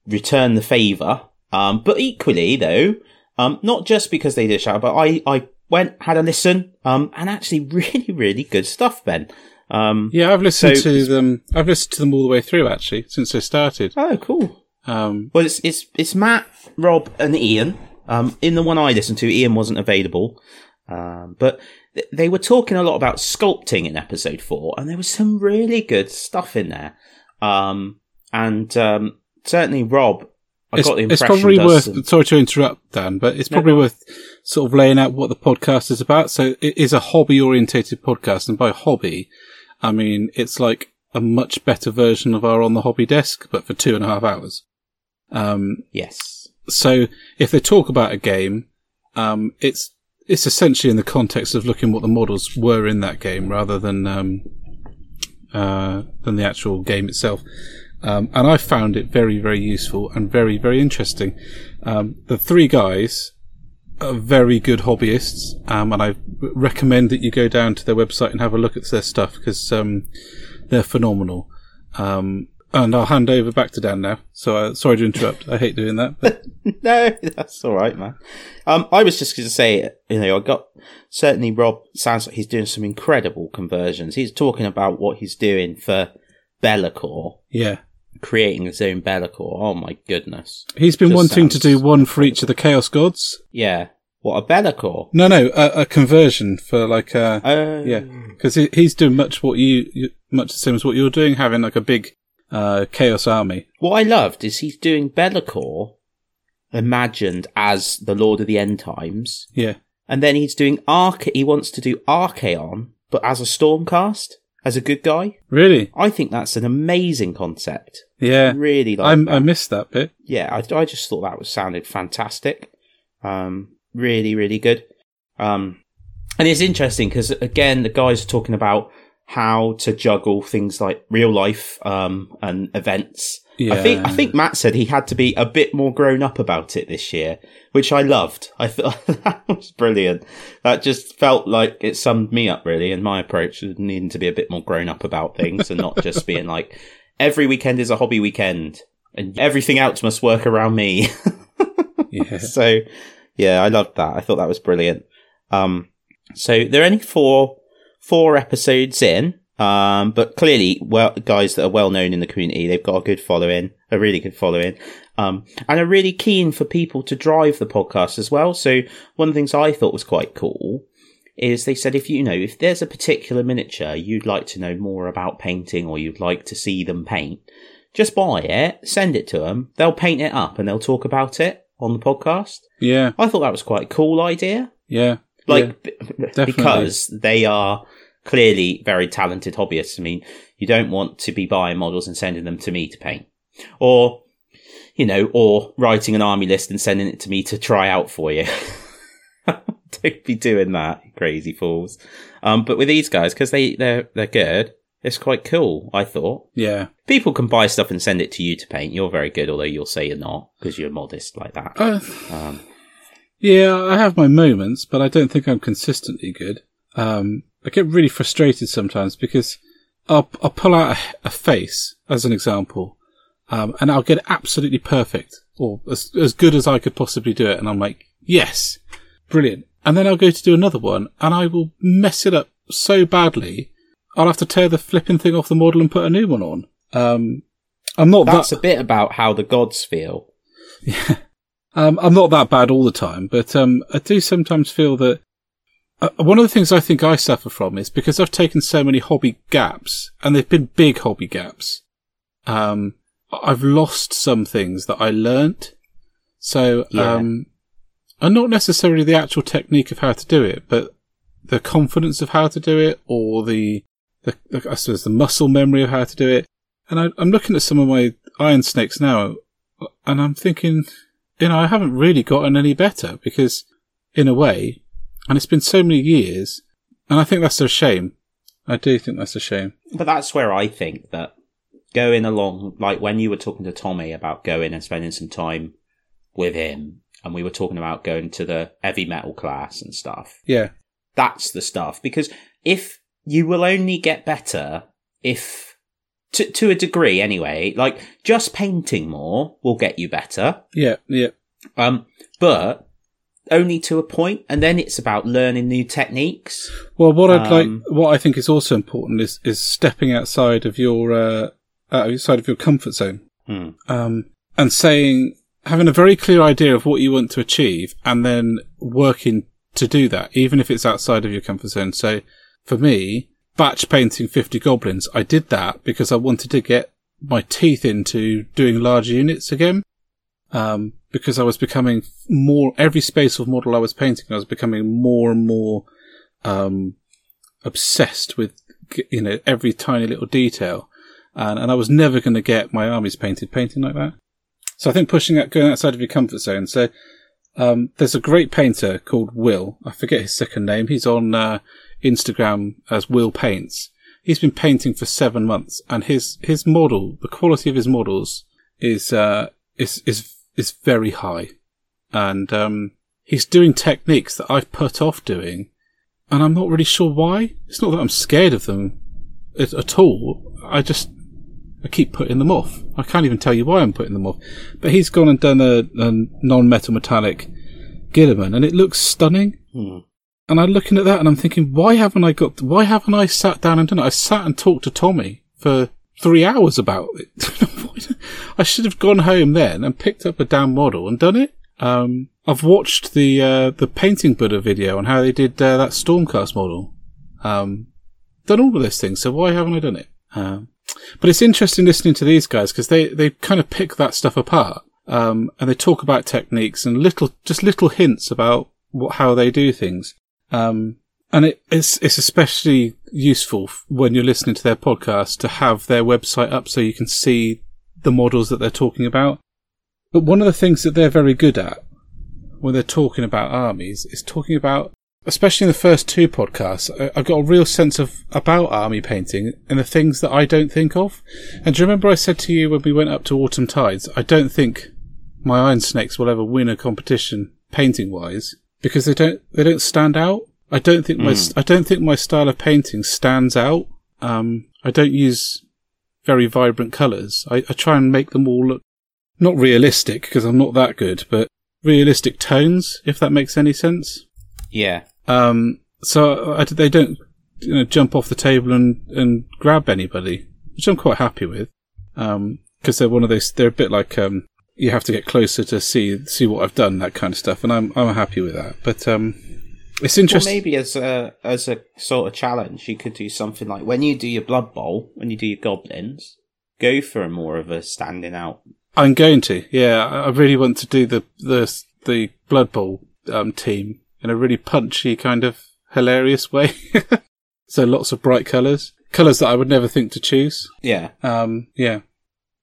return the favour. Um, but equally, though, um, not just because they did a shout out, but I, I went, had a listen, um, and actually really, really good stuff, Ben. Um, Yeah, I've listened So- to them. I've listened to them all the way through, actually, since they started. oh, cool. Um, Well, it's it's it's Matt, Rob, and Ian. Um, in the one I listened to, Ian wasn't available, um, but th- they were talking a lot about sculpting in episode four, and there was some really good stuff in there. Um, and um, certainly Rob, I it's, got the it's probably worth. some- Sorry to interrupt, Dan, but it's probably on. worth sort of laying out what the podcast is about. So it is a hobby-orientated podcast, and by hobby, I mean it's like a much better version of our on the hobby desk, but for two and a half hours. Um, Yes. so if they talk about a game, um, it's it's essentially in the context of looking what the models were in that game rather than um, uh, than the actual game itself. Um, and I found it very very useful and very very interesting. Um, the three guys are very good hobbyists, um, and I recommend that you go down to their website and have a look at their stuff because um, they're phenomenal. Um, and I'll hand over back to Dan now. So uh, sorry to interrupt. I hate doing that, but no, that's all right, man. Um, I was just going to say, you know, I got certainly Rob sounds like he's doing some incredible conversions. He's talking about what he's doing for Be'lakor, yeah. Creating his own Be'lakor. Oh my goodness. He's been Just wanting to do one for each of the Chaos Gods. Yeah. What a Be'lakor. No, no, a, a conversion for like uh Uh, yeah, because he, he's doing much what you, you much the same as what you're doing, having like a big uh Chaos army. What I loved is he's doing Be'lakor imagined as the Lord of the End Times, Yeah, and then he's doing Arch. He wants to do Archaon, but as a Stormcast, as a good guy. really. I think that's an amazing concept. Yeah, Really like. I missed that bit. yeah, I, I just thought that was sounded fantastic. Um, really, really good. Um, and it's interesting because again, the guys are talking about how to juggle things like real life um, and events. Yeah, I think I think Matt said he had to be a bit more grown up about it this year, which I loved. I thought that was brilliant. That just felt like it summed me up really, and my approach needing to be a bit more grown up about things and not just being like every weekend is a hobby weekend and everything else must work around me. yeah, so yeah, I loved that. I thought that was brilliant. Um, so there are only four four episodes in, um, but clearly, well, guys that are well known in the community, they've got a good following, a really good following, um, and are really keen for people to drive the podcast as well. So one of the things I thought was quite cool is they said if you know if there's a particular miniature you'd like to know more about painting or you'd like to see them paint, just buy it, send it to them, they'll paint it up and they'll talk about it on the podcast. yeah, I thought that was quite a cool idea. yeah. Like, b- because they are clearly very talented hobbyists. I mean, you don't want to be buying models and sending them to me to paint. Or, you know, or writing an army list and sending it to me to try out for you. don't be doing that, crazy fools. Um, but with these guys, because they, they're, they're good, it's quite cool, I thought. yeah. People can buy stuff and send it to you to paint. You're very good, although you'll say you're not, because you're modest like that. Uh, Um, yeah, I have my moments, but I don't think I'm consistently good. Um, I get really frustrated sometimes because I'll, I'll pull out a, a face as an example, um, and I'll get absolutely perfect or as, as good as I could possibly do it. And I'm like, yes, brilliant. And then I'll go to do another one and I will mess it up so badly. I'll have to tear the flipping thing off the model and put a new one on. Um, I'm not that's that, a bit about how the gods feel. Um, I'm not that bad all the time, but um, I do sometimes feel that uh, one of the things I think I suffer from is because I've taken so many hobby gaps, and they've been big hobby gaps. Um, I've lost some things that I learnt. So, Yeah. um, and not necessarily the actual technique of how to do it, but the confidence of how to do it, or the, the, the I suppose the muscle memory of how to do it. And I, I'm looking at some of my iron snakes now, and I'm thinking, you know, I haven't really gotten any better because, in a way, and it's been so many years, and I think that's a shame. I do think that's a shame. But that's where I think that going along, like when you were talking to Tommy about going and spending some time with him, and we were talking about going to the heavy metal class and stuff, Yeah, that's the stuff. Because if you will only get better if, to, to a degree anyway, like just painting more will get you better. yeah, yeah, Um, but only to a point, and then it's about learning new techniques. Well, what I'd Um, like, what I think is also important is is stepping outside of your uh, outside of your comfort zone, Hmm. um, and saying having a very clear idea of what you want to achieve, and then working to do that, even if it's outside of your comfort zone. So, for me, batch painting fifty goblins, I did that because I wanted to get my teeth into doing large units again. Um, because I was becoming more, every space of model I was painting, I was becoming more and more, um, obsessed with, you know, every tiny little detail. And, and I was never going to get my armies painted painting like that. So I think pushing out, going outside of your comfort zone. So, um, there's a great painter called Will. I forget his second name. He's on, uh, Instagram as Will Paints. He's been painting for seven months and his, his model, the quality of his models is, uh, is, is, is very high. And, um, he's doing techniques that I've put off doing and I'm not really sure why. It's not that I'm scared of them at, at all. I just, I keep putting them off. I can't even tell you why I'm putting them off. But he's gone and done a, a non-metal metallic Guilliman, and it looks stunning. Hmm. And I'm looking at that and I'm thinking, why haven't I got, why haven't I sat down and done it? I sat and talked to Tommy for three hours about it. I should have gone home then and picked up a damn model and done it. Um, I've watched the, uh, the painting Buddha video on how they did uh, that Stormcast model. Um, done all of those things, so why haven't I done it? Um, but it's interesting listening to these guys because they, they kind of pick that stuff apart. Um, and they talk about techniques and little, just little hints about what, how they do things. Um, and it, it's, it's especially useful when you're listening to their podcast to have their website up so you can see the models that they're talking about. But one of the things that they're very good at when they're talking about armies is talking about especially in the first two podcasts, I, got a real sense of about army painting and the things that I don't think of. And do you remember I said to you when we went up to Autumn Tides, I don't think my Iron Snakes will ever win a competition painting wise because they don't they don't stand out. I don't think my Mm. I don't think my style of painting stands out. Um, I don't use very vibrant colours. I, I try and make them all look not realistic because I'm not that good, but realistic tones, if that makes any sense. Yeah. Um, so I, they don't, you know, jump off the table and, and grab anybody, which I'm quite happy with. Um, cause they're one of those, they're a bit like, um, you have to get closer to see, see what I've done, that kind of stuff. And I'm, I'm happy with that. But, um, it's Well, interesting. maybe as a as a sort of challenge, you could do something like when you do your Blood Bowl, when you do your goblins, go for a more of a standing out. I'm going to, yeah. I I really want to do the, the, the Blood Bowl, um, team in a really punchy kind of hilarious way. so lots of bright colours. Colours that I would never think to choose. Yeah. Um, yeah.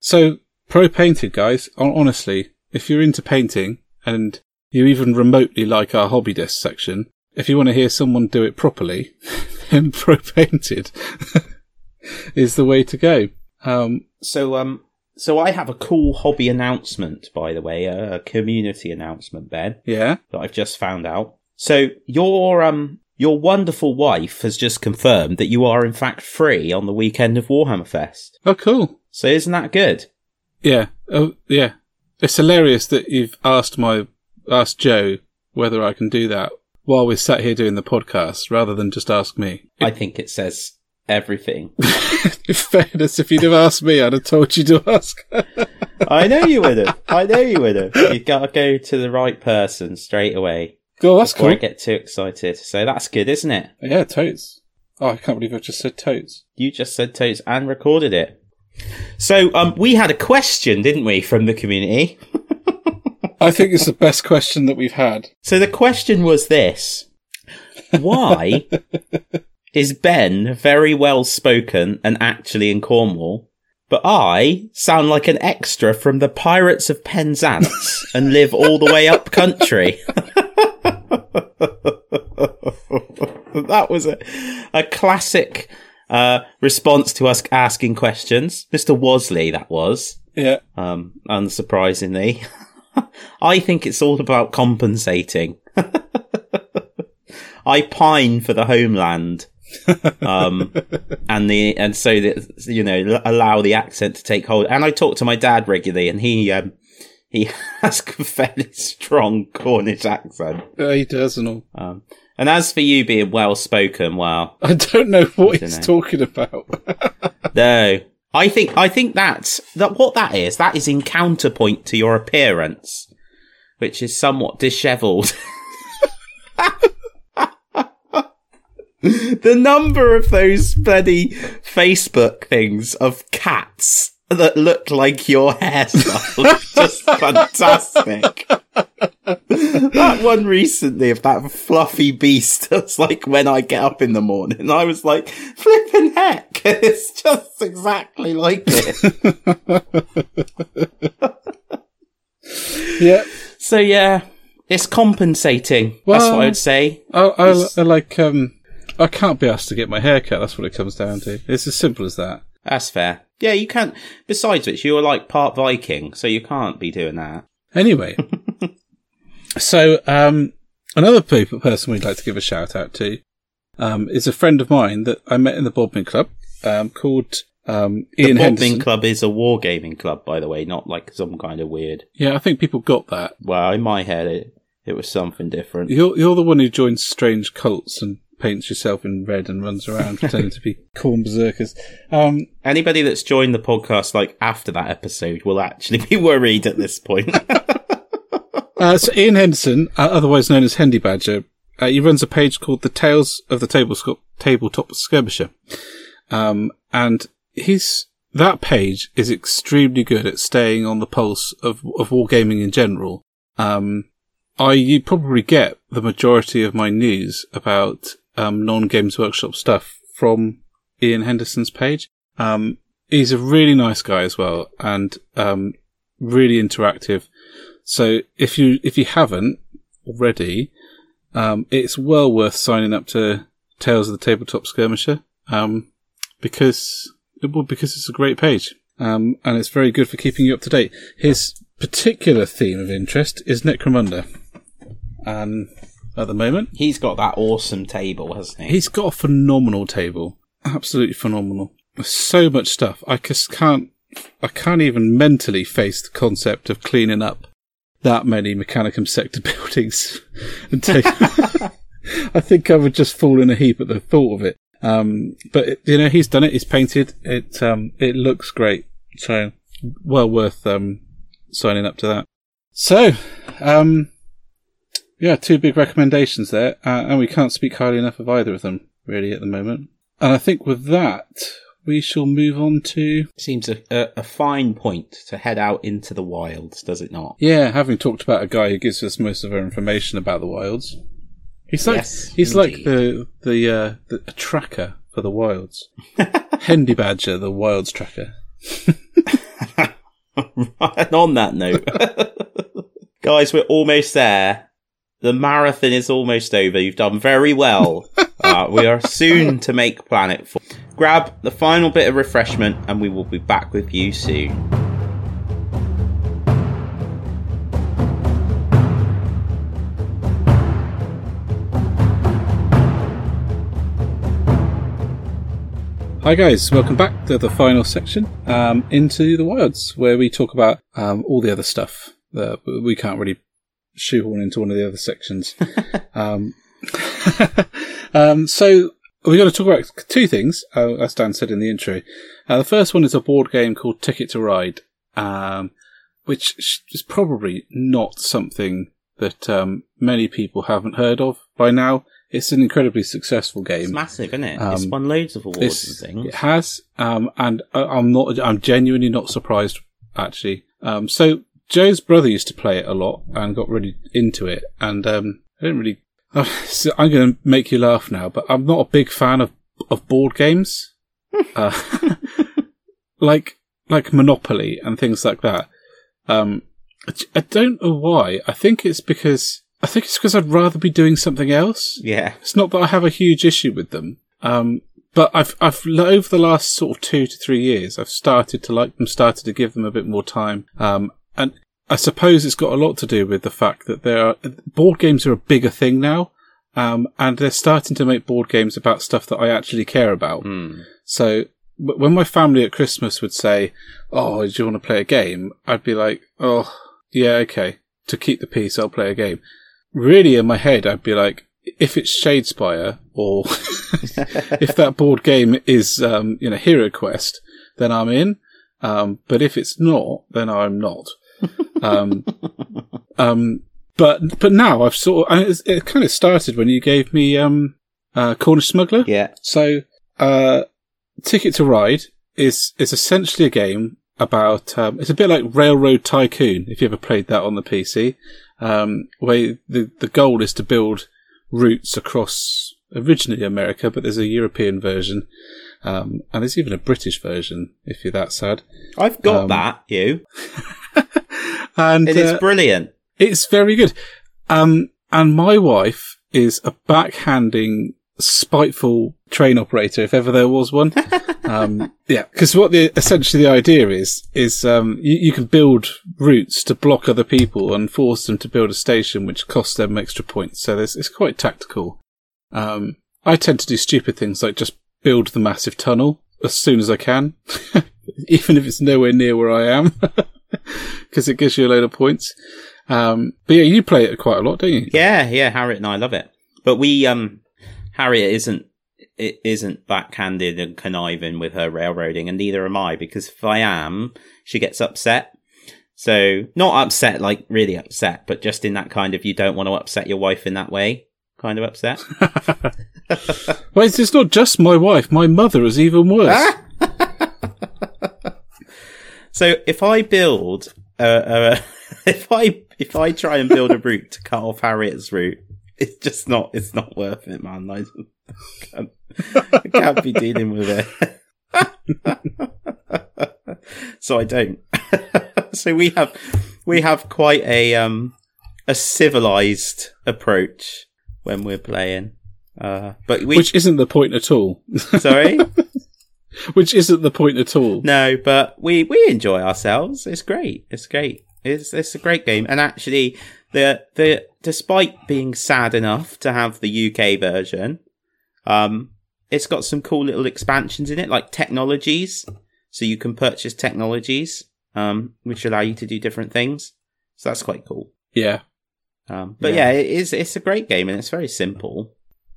So, pro painted guys, honestly, if you're into painting and you even remotely like our hobby desk section, if you want to hear someone do it properly, then pro painted is the way to go. Um, So um, so I have a cool hobby announcement, by the way, a, a community announcement, Ben, yeah. that I've just found out. So your um your wonderful wife has just confirmed that you are in fact free on the weekend of Warhammer Fest. Oh, cool. So isn't that good? Yeah. Oh, yeah. It's hilarious that you've asked my, asked Joe whether I can do that while we're sat here doing the podcast rather than just ask me. I think it says everything. In fairness, if you'd have asked me, I'd have told you to ask. I know you would have. I know you would have. You've got to go to the right person straight away. Oh, that's before cool. I get too excited. So that's good, isn't it? Yeah, totes. Oh, I can't believe I just said totes. You just said totes and recorded it. So um, we had a question, didn't we, from the community? I think it's the best question that we've had. So the question was this: Why is Ben very well spoken and actually in Cornwall, but I sound like an extra from the Pirates of Penzance and live all the way up country? that was a a classic uh, response to us asking questions, Mister Wasley. That was Yeah. um, unsurprisingly. I think it's all about compensating. I pine for the homeland, um, and the and so that you know allow the accent to take hold. And I talk to my dad regularly, and he um, he has a fairly strong Cornish accent. Uh, he does and all. Um, and as for you being well spoken, well, I don't know what he's Dunno. talking about. no. I think I think that's that what that is. That is in counterpoint to your appearance, which is somewhat dishevelled. the number of those bloody Facebook things of cats that look like your hairstyle just fantastic. that one recently of that fluffy beast that's like when I get up in the morning, I was like, flipping heck, it's just exactly like it. Yeah. So yeah, it's compensating. That's what I would say. I, I, I like, um, I can't be asked to get my hair cut. That's what it comes down to. It's as simple as that. That's fair. Yeah, you can't. Besides which, you're like part Viking, so you can't be doing that. Anyway, so um, another people, person we'd like to give a shout out to um, is a friend of mine that I met in the Bodmin Club um, called um, Ian the Club is a wargaming club, by the way, not like some kind of weird. Yeah, I think people got that. Well, in my head, it it was something different. You're you're the one who joins strange cults and paints yourself in red and runs around pretending to be Khorne berserkers. Um, Anybody that's joined the podcast like after that episode will actually be worried at this point. Uh, so Ian Henderson, uh, otherwise known as Hendy Badger, uh, he runs a page called "The Tales of the Tabletop, Tabletop Skirmisher," um, and he's that page is extremely good at staying on the pulse of of wargaming in general. Um, I you probably get the majority of my news about um, non Games Workshop stuff from Ian Henderson's page. Um, he's a really nice guy as well, and um, really interactive. So if you if you haven't already, um, it's well worth signing up to Tales of the Tabletop Skirmisher um, because well, because it's a great page um, and it's very good for keeping you up to date. His particular theme of interest is Necromunda, and at the moment He's got that awesome table, hasn't he? he's got a phenomenal table, absolutely phenomenal. So much stuff. I just can't. I can't even mentally face the concept of cleaning up that many Mechanicum sector buildings and take. I think I would just fall in a heap at the thought of it. Um, but it, you know, he's done it. He's painted it. Um, it looks great. So well worth um, signing up to that. So, um, yeah, two big recommendations there, uh, and we can't speak highly enough of either of them really at the moment. And I think with that, we shall move on to Seems a, a, a fine point to head out into the wilds, does it not? Yeah, having talked about a guy who gives us most of our information about the wilds, he's like Yes, he's like the the uh, the a tracker for the wilds. Hendy Badger, the wilds tracker. and on that note, guys, we're almost there. The marathon is almost over. You've done very well. uh, we are soon to make Planet 4. Grab the final bit of refreshment and we will be back with you soon. Hi guys, welcome back to the final section, um, into the wilds, where we talk about um, all the other stuff that we can't really shoehorn into one of the other sections. um, um, so we're going to talk about two things, uh, as Dan said in the intro. Uh, the first one is a board game called Ticket to Ride, um, which is probably not something that um, many people haven't heard of by now. It's an incredibly successful game. It's massive, isn't it? it's Um, won loads of awards and things. It has, um, and I- I'm not. I'm genuinely not surprised, actually. Um, so Joe's brother used to play it a lot and got really into it, and um, I didn't really. so I'm going to make you laugh now, but I'm not a big fan of of board games, uh, like like Monopoly and things like that. Um, I I don't know why. I think it's because I think it's because I'd rather be doing something else. Yeah. It's not that I have a huge issue with them, um, but I've I've over the last sort of two to three years, I've started to like them, started to give them a bit more time, um, and I suppose it's got a lot to do with the fact that there are board games are a bigger thing now, um, and they're starting to make board games about stuff that I actually care about. Hmm. So w- when my family at Christmas would say, "Oh, do you want to play a game?" I'd be like, "Oh, yeah, okay." To keep the peace, I'll play a game. Really, in my head, I'd be like, if it's Shadespire or if that board game is, um, you know, Hero Quest, then I'm in. Um, but if it's not, then I'm not. Um, um, but but now I've sort of, it's, it kind of started when you gave me um, uh, Cornish Smuggler. Yeah. So, uh, Ticket to Ride is is essentially a game about. Um, it's a bit like Railroad Tycoon if you ever played that on the PC, um, where the the goal is to build routes across originally America, but there's a European version, um, and there's even a British version if you're that sad. I've got Um, that, you. and It is uh, brilliant. it's very good. Um, and my wife is a backhanding, spiteful train operator, if ever there was one. um, yeah, because what the essentially the idea is is um, you, you can build routes to block other people and force them to build a station, which costs them extra points. So there's, it's quite tactical. Um, I tend to do stupid things like just build the massive tunnel as soon as I can, even if it's nowhere near where I am, because it gives you a load of points. Um, but yeah, you play it quite a lot, don't you? Yeah, yeah, Harriet and I love it. But we, um, Harriet isn't, it isn't backhanded and conniving with her railroading, and neither am I, because if I am, she gets upset. So, not upset, like really upset, but just in that kind of, you don't want to upset your wife in that way kind of upset. Well, it's, it's not just my wife. My mother is even worse. So, if I build, uh, uh, if I, if I try and build a route to cut off Harriet's route, it's just not, it's not worth it, man. I can't, I can't be dealing with it. so I don't. so we have, we have quite a, um, a civilized approach when we're playing. Uh, but we, Which isn't the point at all. sorry? Which isn't the point at all. No, but we, we enjoy ourselves. It's great. It's great. It's, it's a great game. And actually, the, the, despite being sad enough to have the UK version, um, it's got some cool little expansions in it, like technologies. So you can purchase technologies, um, which allow you to do different things. So that's quite cool. Yeah. Um, but Yeah. yeah. it is. It's a great game and it's very simple.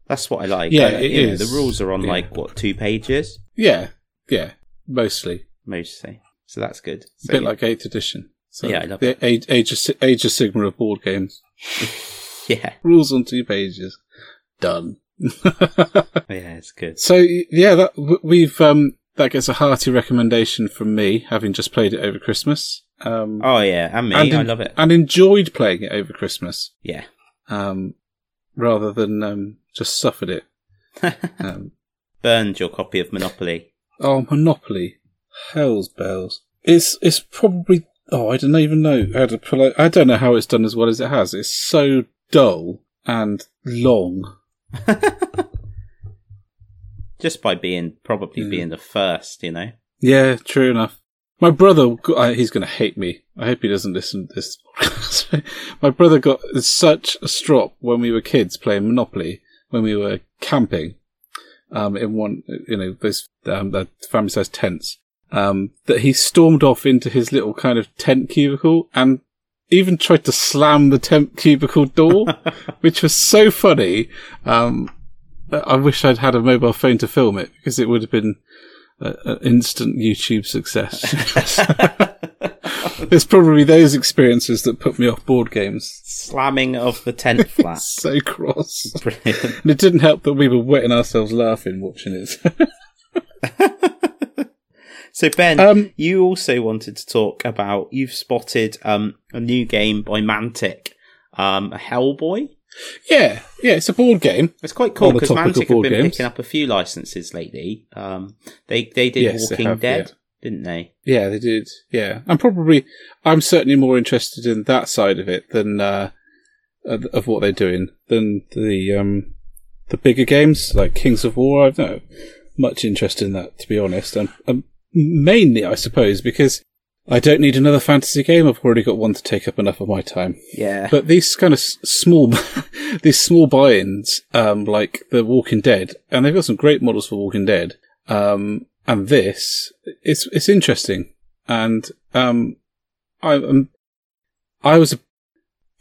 That's what I like. Yeah, I- it you know, the rules are on Yeah. like what two pages Yeah. Yeah. Mostly. mostly, so that's good. A bit yeah. like 8th edition. So Yeah, I love the Age, Age, of, Age of Sigmar of board games. yeah, Rules on two pages. Done. yeah, it's good. So yeah, that we've um that gets a hearty recommendation from me, having just played it over Christmas. Um, Oh yeah, and me, and I en- love it. and enjoyed playing it over Christmas, Yeah, um, rather than um, just suffered it. Um, burned your copy of Monopoly. oh, Monopoly, hell's bells! It's it's probably oh I don't even know how to pull it. I don't know how it's done as well as it has. It's so dull and long. Just by being probably Yeah. being the first, you know. Yeah, true enough. My brother, he's going to hate me. I hope he doesn't listen to this. My brother got such a strop when we were kids playing Monopoly, when we were camping, um, in one, you know, those, um, the family size tents, um, that he stormed off into his little kind of tent cubicle and even tried to slam the tent cubicle door, which was so funny. Um, I wish I'd had a mobile phone to film it because it would have been an instant YouTube success. it's probably those experiences that put me off board games. Slamming of the tent flap. So cross. Brilliant. And it didn't help that we were wetting ourselves laughing watching it. So Ben, Um, you also wanted to talk about you've spotted um a new game by Mantic, um Hellboy. yeah, yeah, it's a board game. It's quite cool because Mantic have been games. picking up a few licenses lately. Um, they they did Yes, they Walking have, Dead, didn't they? Yeah, they did. Yeah, I'm probably, I'm certainly more interested in that side of it than uh, of what they're doing than the um, the bigger games like Kings of War. I've no much interest in that, to be honest. And um, mainly, I suppose, because I don't need another fantasy game. I've already got one to take up enough of my time. Yeah. But these kind of small, these small buy-ins, um, like the Walking Dead, and they've got some great models for Walking Dead. Um, and this, it's it's interesting, and um, I um, I was a,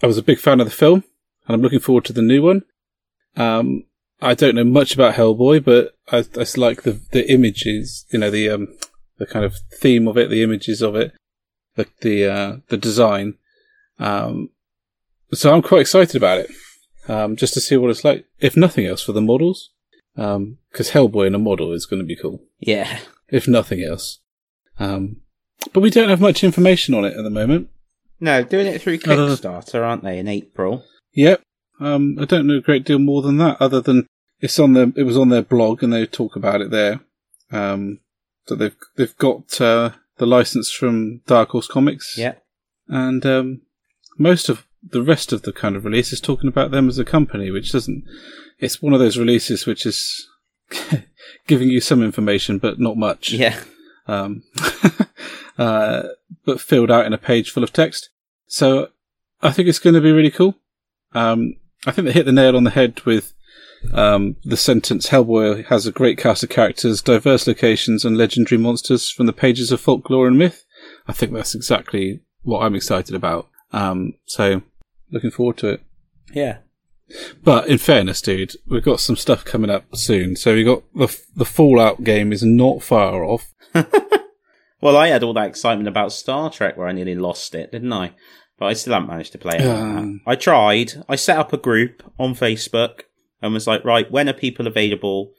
I was a big fan of the film, and I'm looking forward to the new one. Um, I don't know much about Hellboy, but I, I like the the images, you know, the um, the kind of theme of it, the images of it, the the uh, the design. Um, so I'm quite excited about it, um, just to see what it's like. If nothing else, for the models, because Hellboy in a model is going to be cool. yeah. If nothing else, um, but we don't have much information on it at the moment. No, doing it through I don't know. Kickstarter, aren't they? In April. Yep. Um, I don't know a great deal more than that, other than it's on their it was on their blog and they talk about it there. Um, so they've they've got uh, the license from Dark Horse Comics. Yeah. and um, most of the rest of the kind of release is talking about them as a company, which doesn't. It's one of those releases which is giving you some information, but not much. Yeah. Um, uh, but filled out in a page full of text. So I think it's going to be really cool. Um, I think they hit the nail on the head with um, the sentence Hellboy has a great cast of characters, diverse locations, and legendary monsters from the pages of folklore and myth. I think that's exactly what I'm excited about. Um, so looking forward to it. Yeah. But in fairness, dude, we've got some stuff coming up soon. So we got the the Fallout game is not far off. Well, I had all that excitement about Star Trek where I nearly lost it, didn't I? But I still haven't managed to play it. Um. I tried. I set up a group on Facebook and was like, right, when are people available?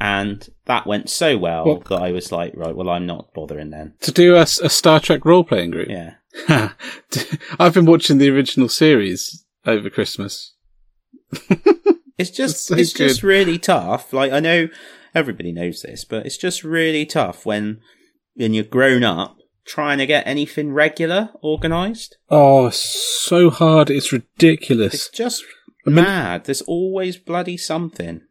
And that went so well Well- that I was like, right, well, I'm not bothering then. To do a Star Trek role playing group. Yeah. I've been watching the original series over Christmas. It's just so it's just really tough. Like I know everybody knows this, but it's just really tough when when you're grown up trying to get anything regular organized. Oh, so hard. It's ridiculous. It's just I mean- mad. There's always bloody something.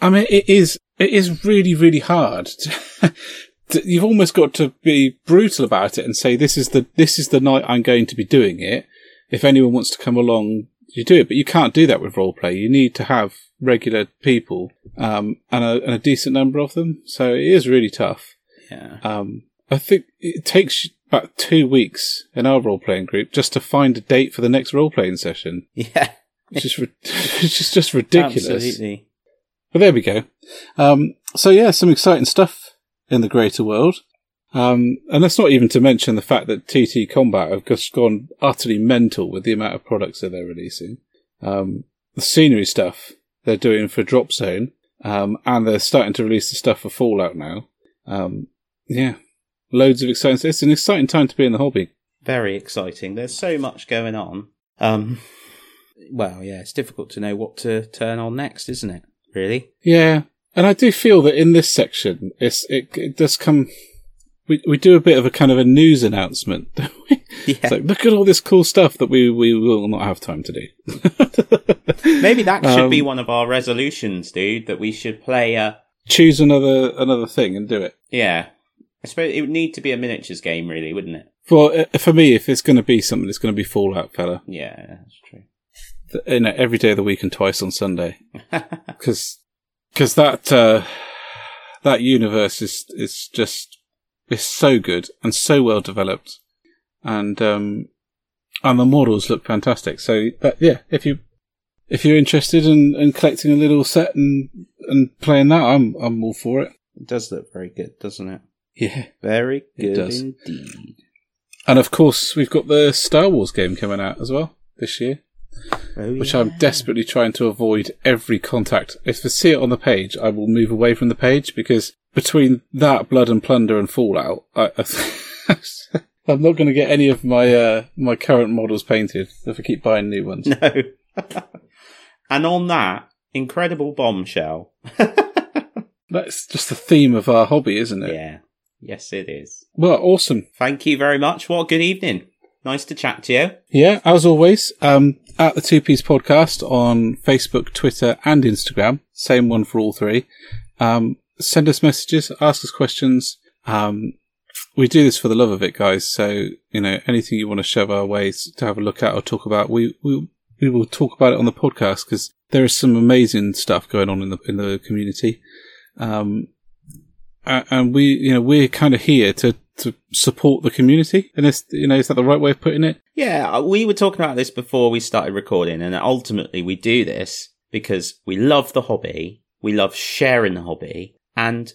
I mean, it is, it is really, really hard. to- You've almost got to be brutal about it and say, this is the, this is the night I'm going to be doing it. If anyone wants to come along, you do it, but you can't do that with role play. You need to have regular people, um, and a, and a decent number of them. So it is really tough. Yeah. Um, I think it takes about two weeks in our role playing group just to find a date for the next role playing session. Yeah. It's just, ri- it's just, just ridiculous. Absolutely. But there we go. Um, so yeah, some exciting stuff in the greater world. Um, and that's not even to mention the fact that TT Combat have just gone utterly mental with the amount of products that they're releasing. Um, the scenery stuff they're doing for Drop Zone, um, and they're starting to release the stuff for Fallout now. Um, yeah, loads of exciting. It's an exciting time to be in the hobby. Very exciting. There's so much going on. Um, well, yeah, it's difficult to know what to turn on next, isn't it? Really? Yeah, and I do feel that in this section, it's it, it does come. We we do a bit of a kind of a news announcement. don't we? Yeah. It's like look at all this cool stuff that we we will not have time to do. Maybe that should be Um, one of our resolutions, dude. That we should play a. Choose another another thing and do it. Yeah. I suppose it would need to be a miniatures game, really, wouldn't it? For uh, for me, if it's going to be something, it's going to be Fallout, fella. Yeah, that's true. Th- You know, every day of the week and twice on Sunday, because that uh, that universe is is just is so good and so well developed, and um, and the models look fantastic. So that yeah, if you if you're interested in, in collecting a little set and and playing that, I'm I'm all for it. It does look very good, doesn't it? Yeah. Very good indeed. And of course, we've got the Star Wars game coming out as well this year, Oh, which yeah. I'm desperately trying to avoid every contact. If I see it on the page, I will move away from the page because between that, Blood and Plunder, and Fallout, I, I, I'm not going to get any of my uh, my current models painted if I keep buying new ones. No. and on that incredible bombshell. That's just the theme of our hobby, isn't it? yeah. Yes, it is. Well, awesome. Thank you very much. What a good evening. Nice to chat to you. Yeah, as always, um, at the Two Piece Podcast on Facebook, Twitter, and Instagram. Same one for all three. Um, send us messages, ask us questions. Um, we do this for the love of it, guys. So, you know, anything you want to shove our ways to have a look at or talk about, we, we, we will talk about it on the podcast because there is some amazing stuff going on in the, in the community. Um, and we, you know, we're kind of here to, to support the community. And it's, you know, is that the right way of putting it? Yeah, uh, we were talking about this before we started recording, and ultimately we do this because we love the hobby, we love sharing the hobby, and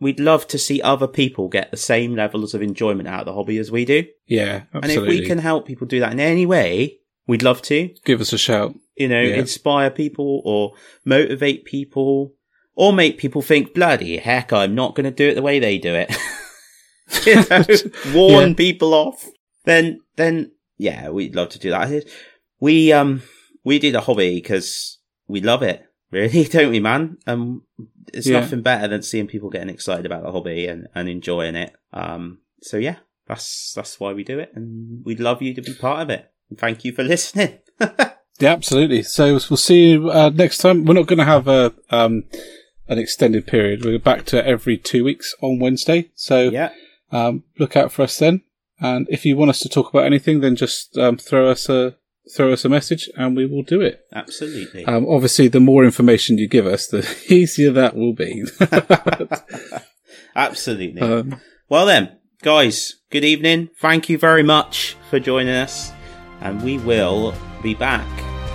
we'd love to see other people get the same levels of enjoyment out of the hobby as we do. Yeah, absolutely. And if we can help people do that in any way, we'd love to. give us a shout. You know, Yeah. inspire people or motivate people or make people think, bloody heck, I'm not going to do it the way they do it. you know, warn Yeah. people off. Then, then, yeah, we'd love to do that. We, um, we do the hobby because we love it, really, don't we, man? Um, it's Yeah. nothing better than seeing people getting excited about the hobby and, and enjoying it. Um, so yeah, that's that's why we do it, and we'd love you to be part of it. And thank you for listening. yeah, absolutely. So we'll see you uh, next time. We're not going to have a um, an extended period. We're back to every two weeks on Wednesday. So yeah, um, look out for us then. And if you want us to talk about anything, then just um, throw us a throw us a message, and we will do it. absolutely. Um, obviously, the more information you give us, the easier that will be. Absolutely. um, well then, guys, good evening. Thank you very much for joining us, and we will be back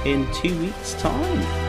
in two weeks' time.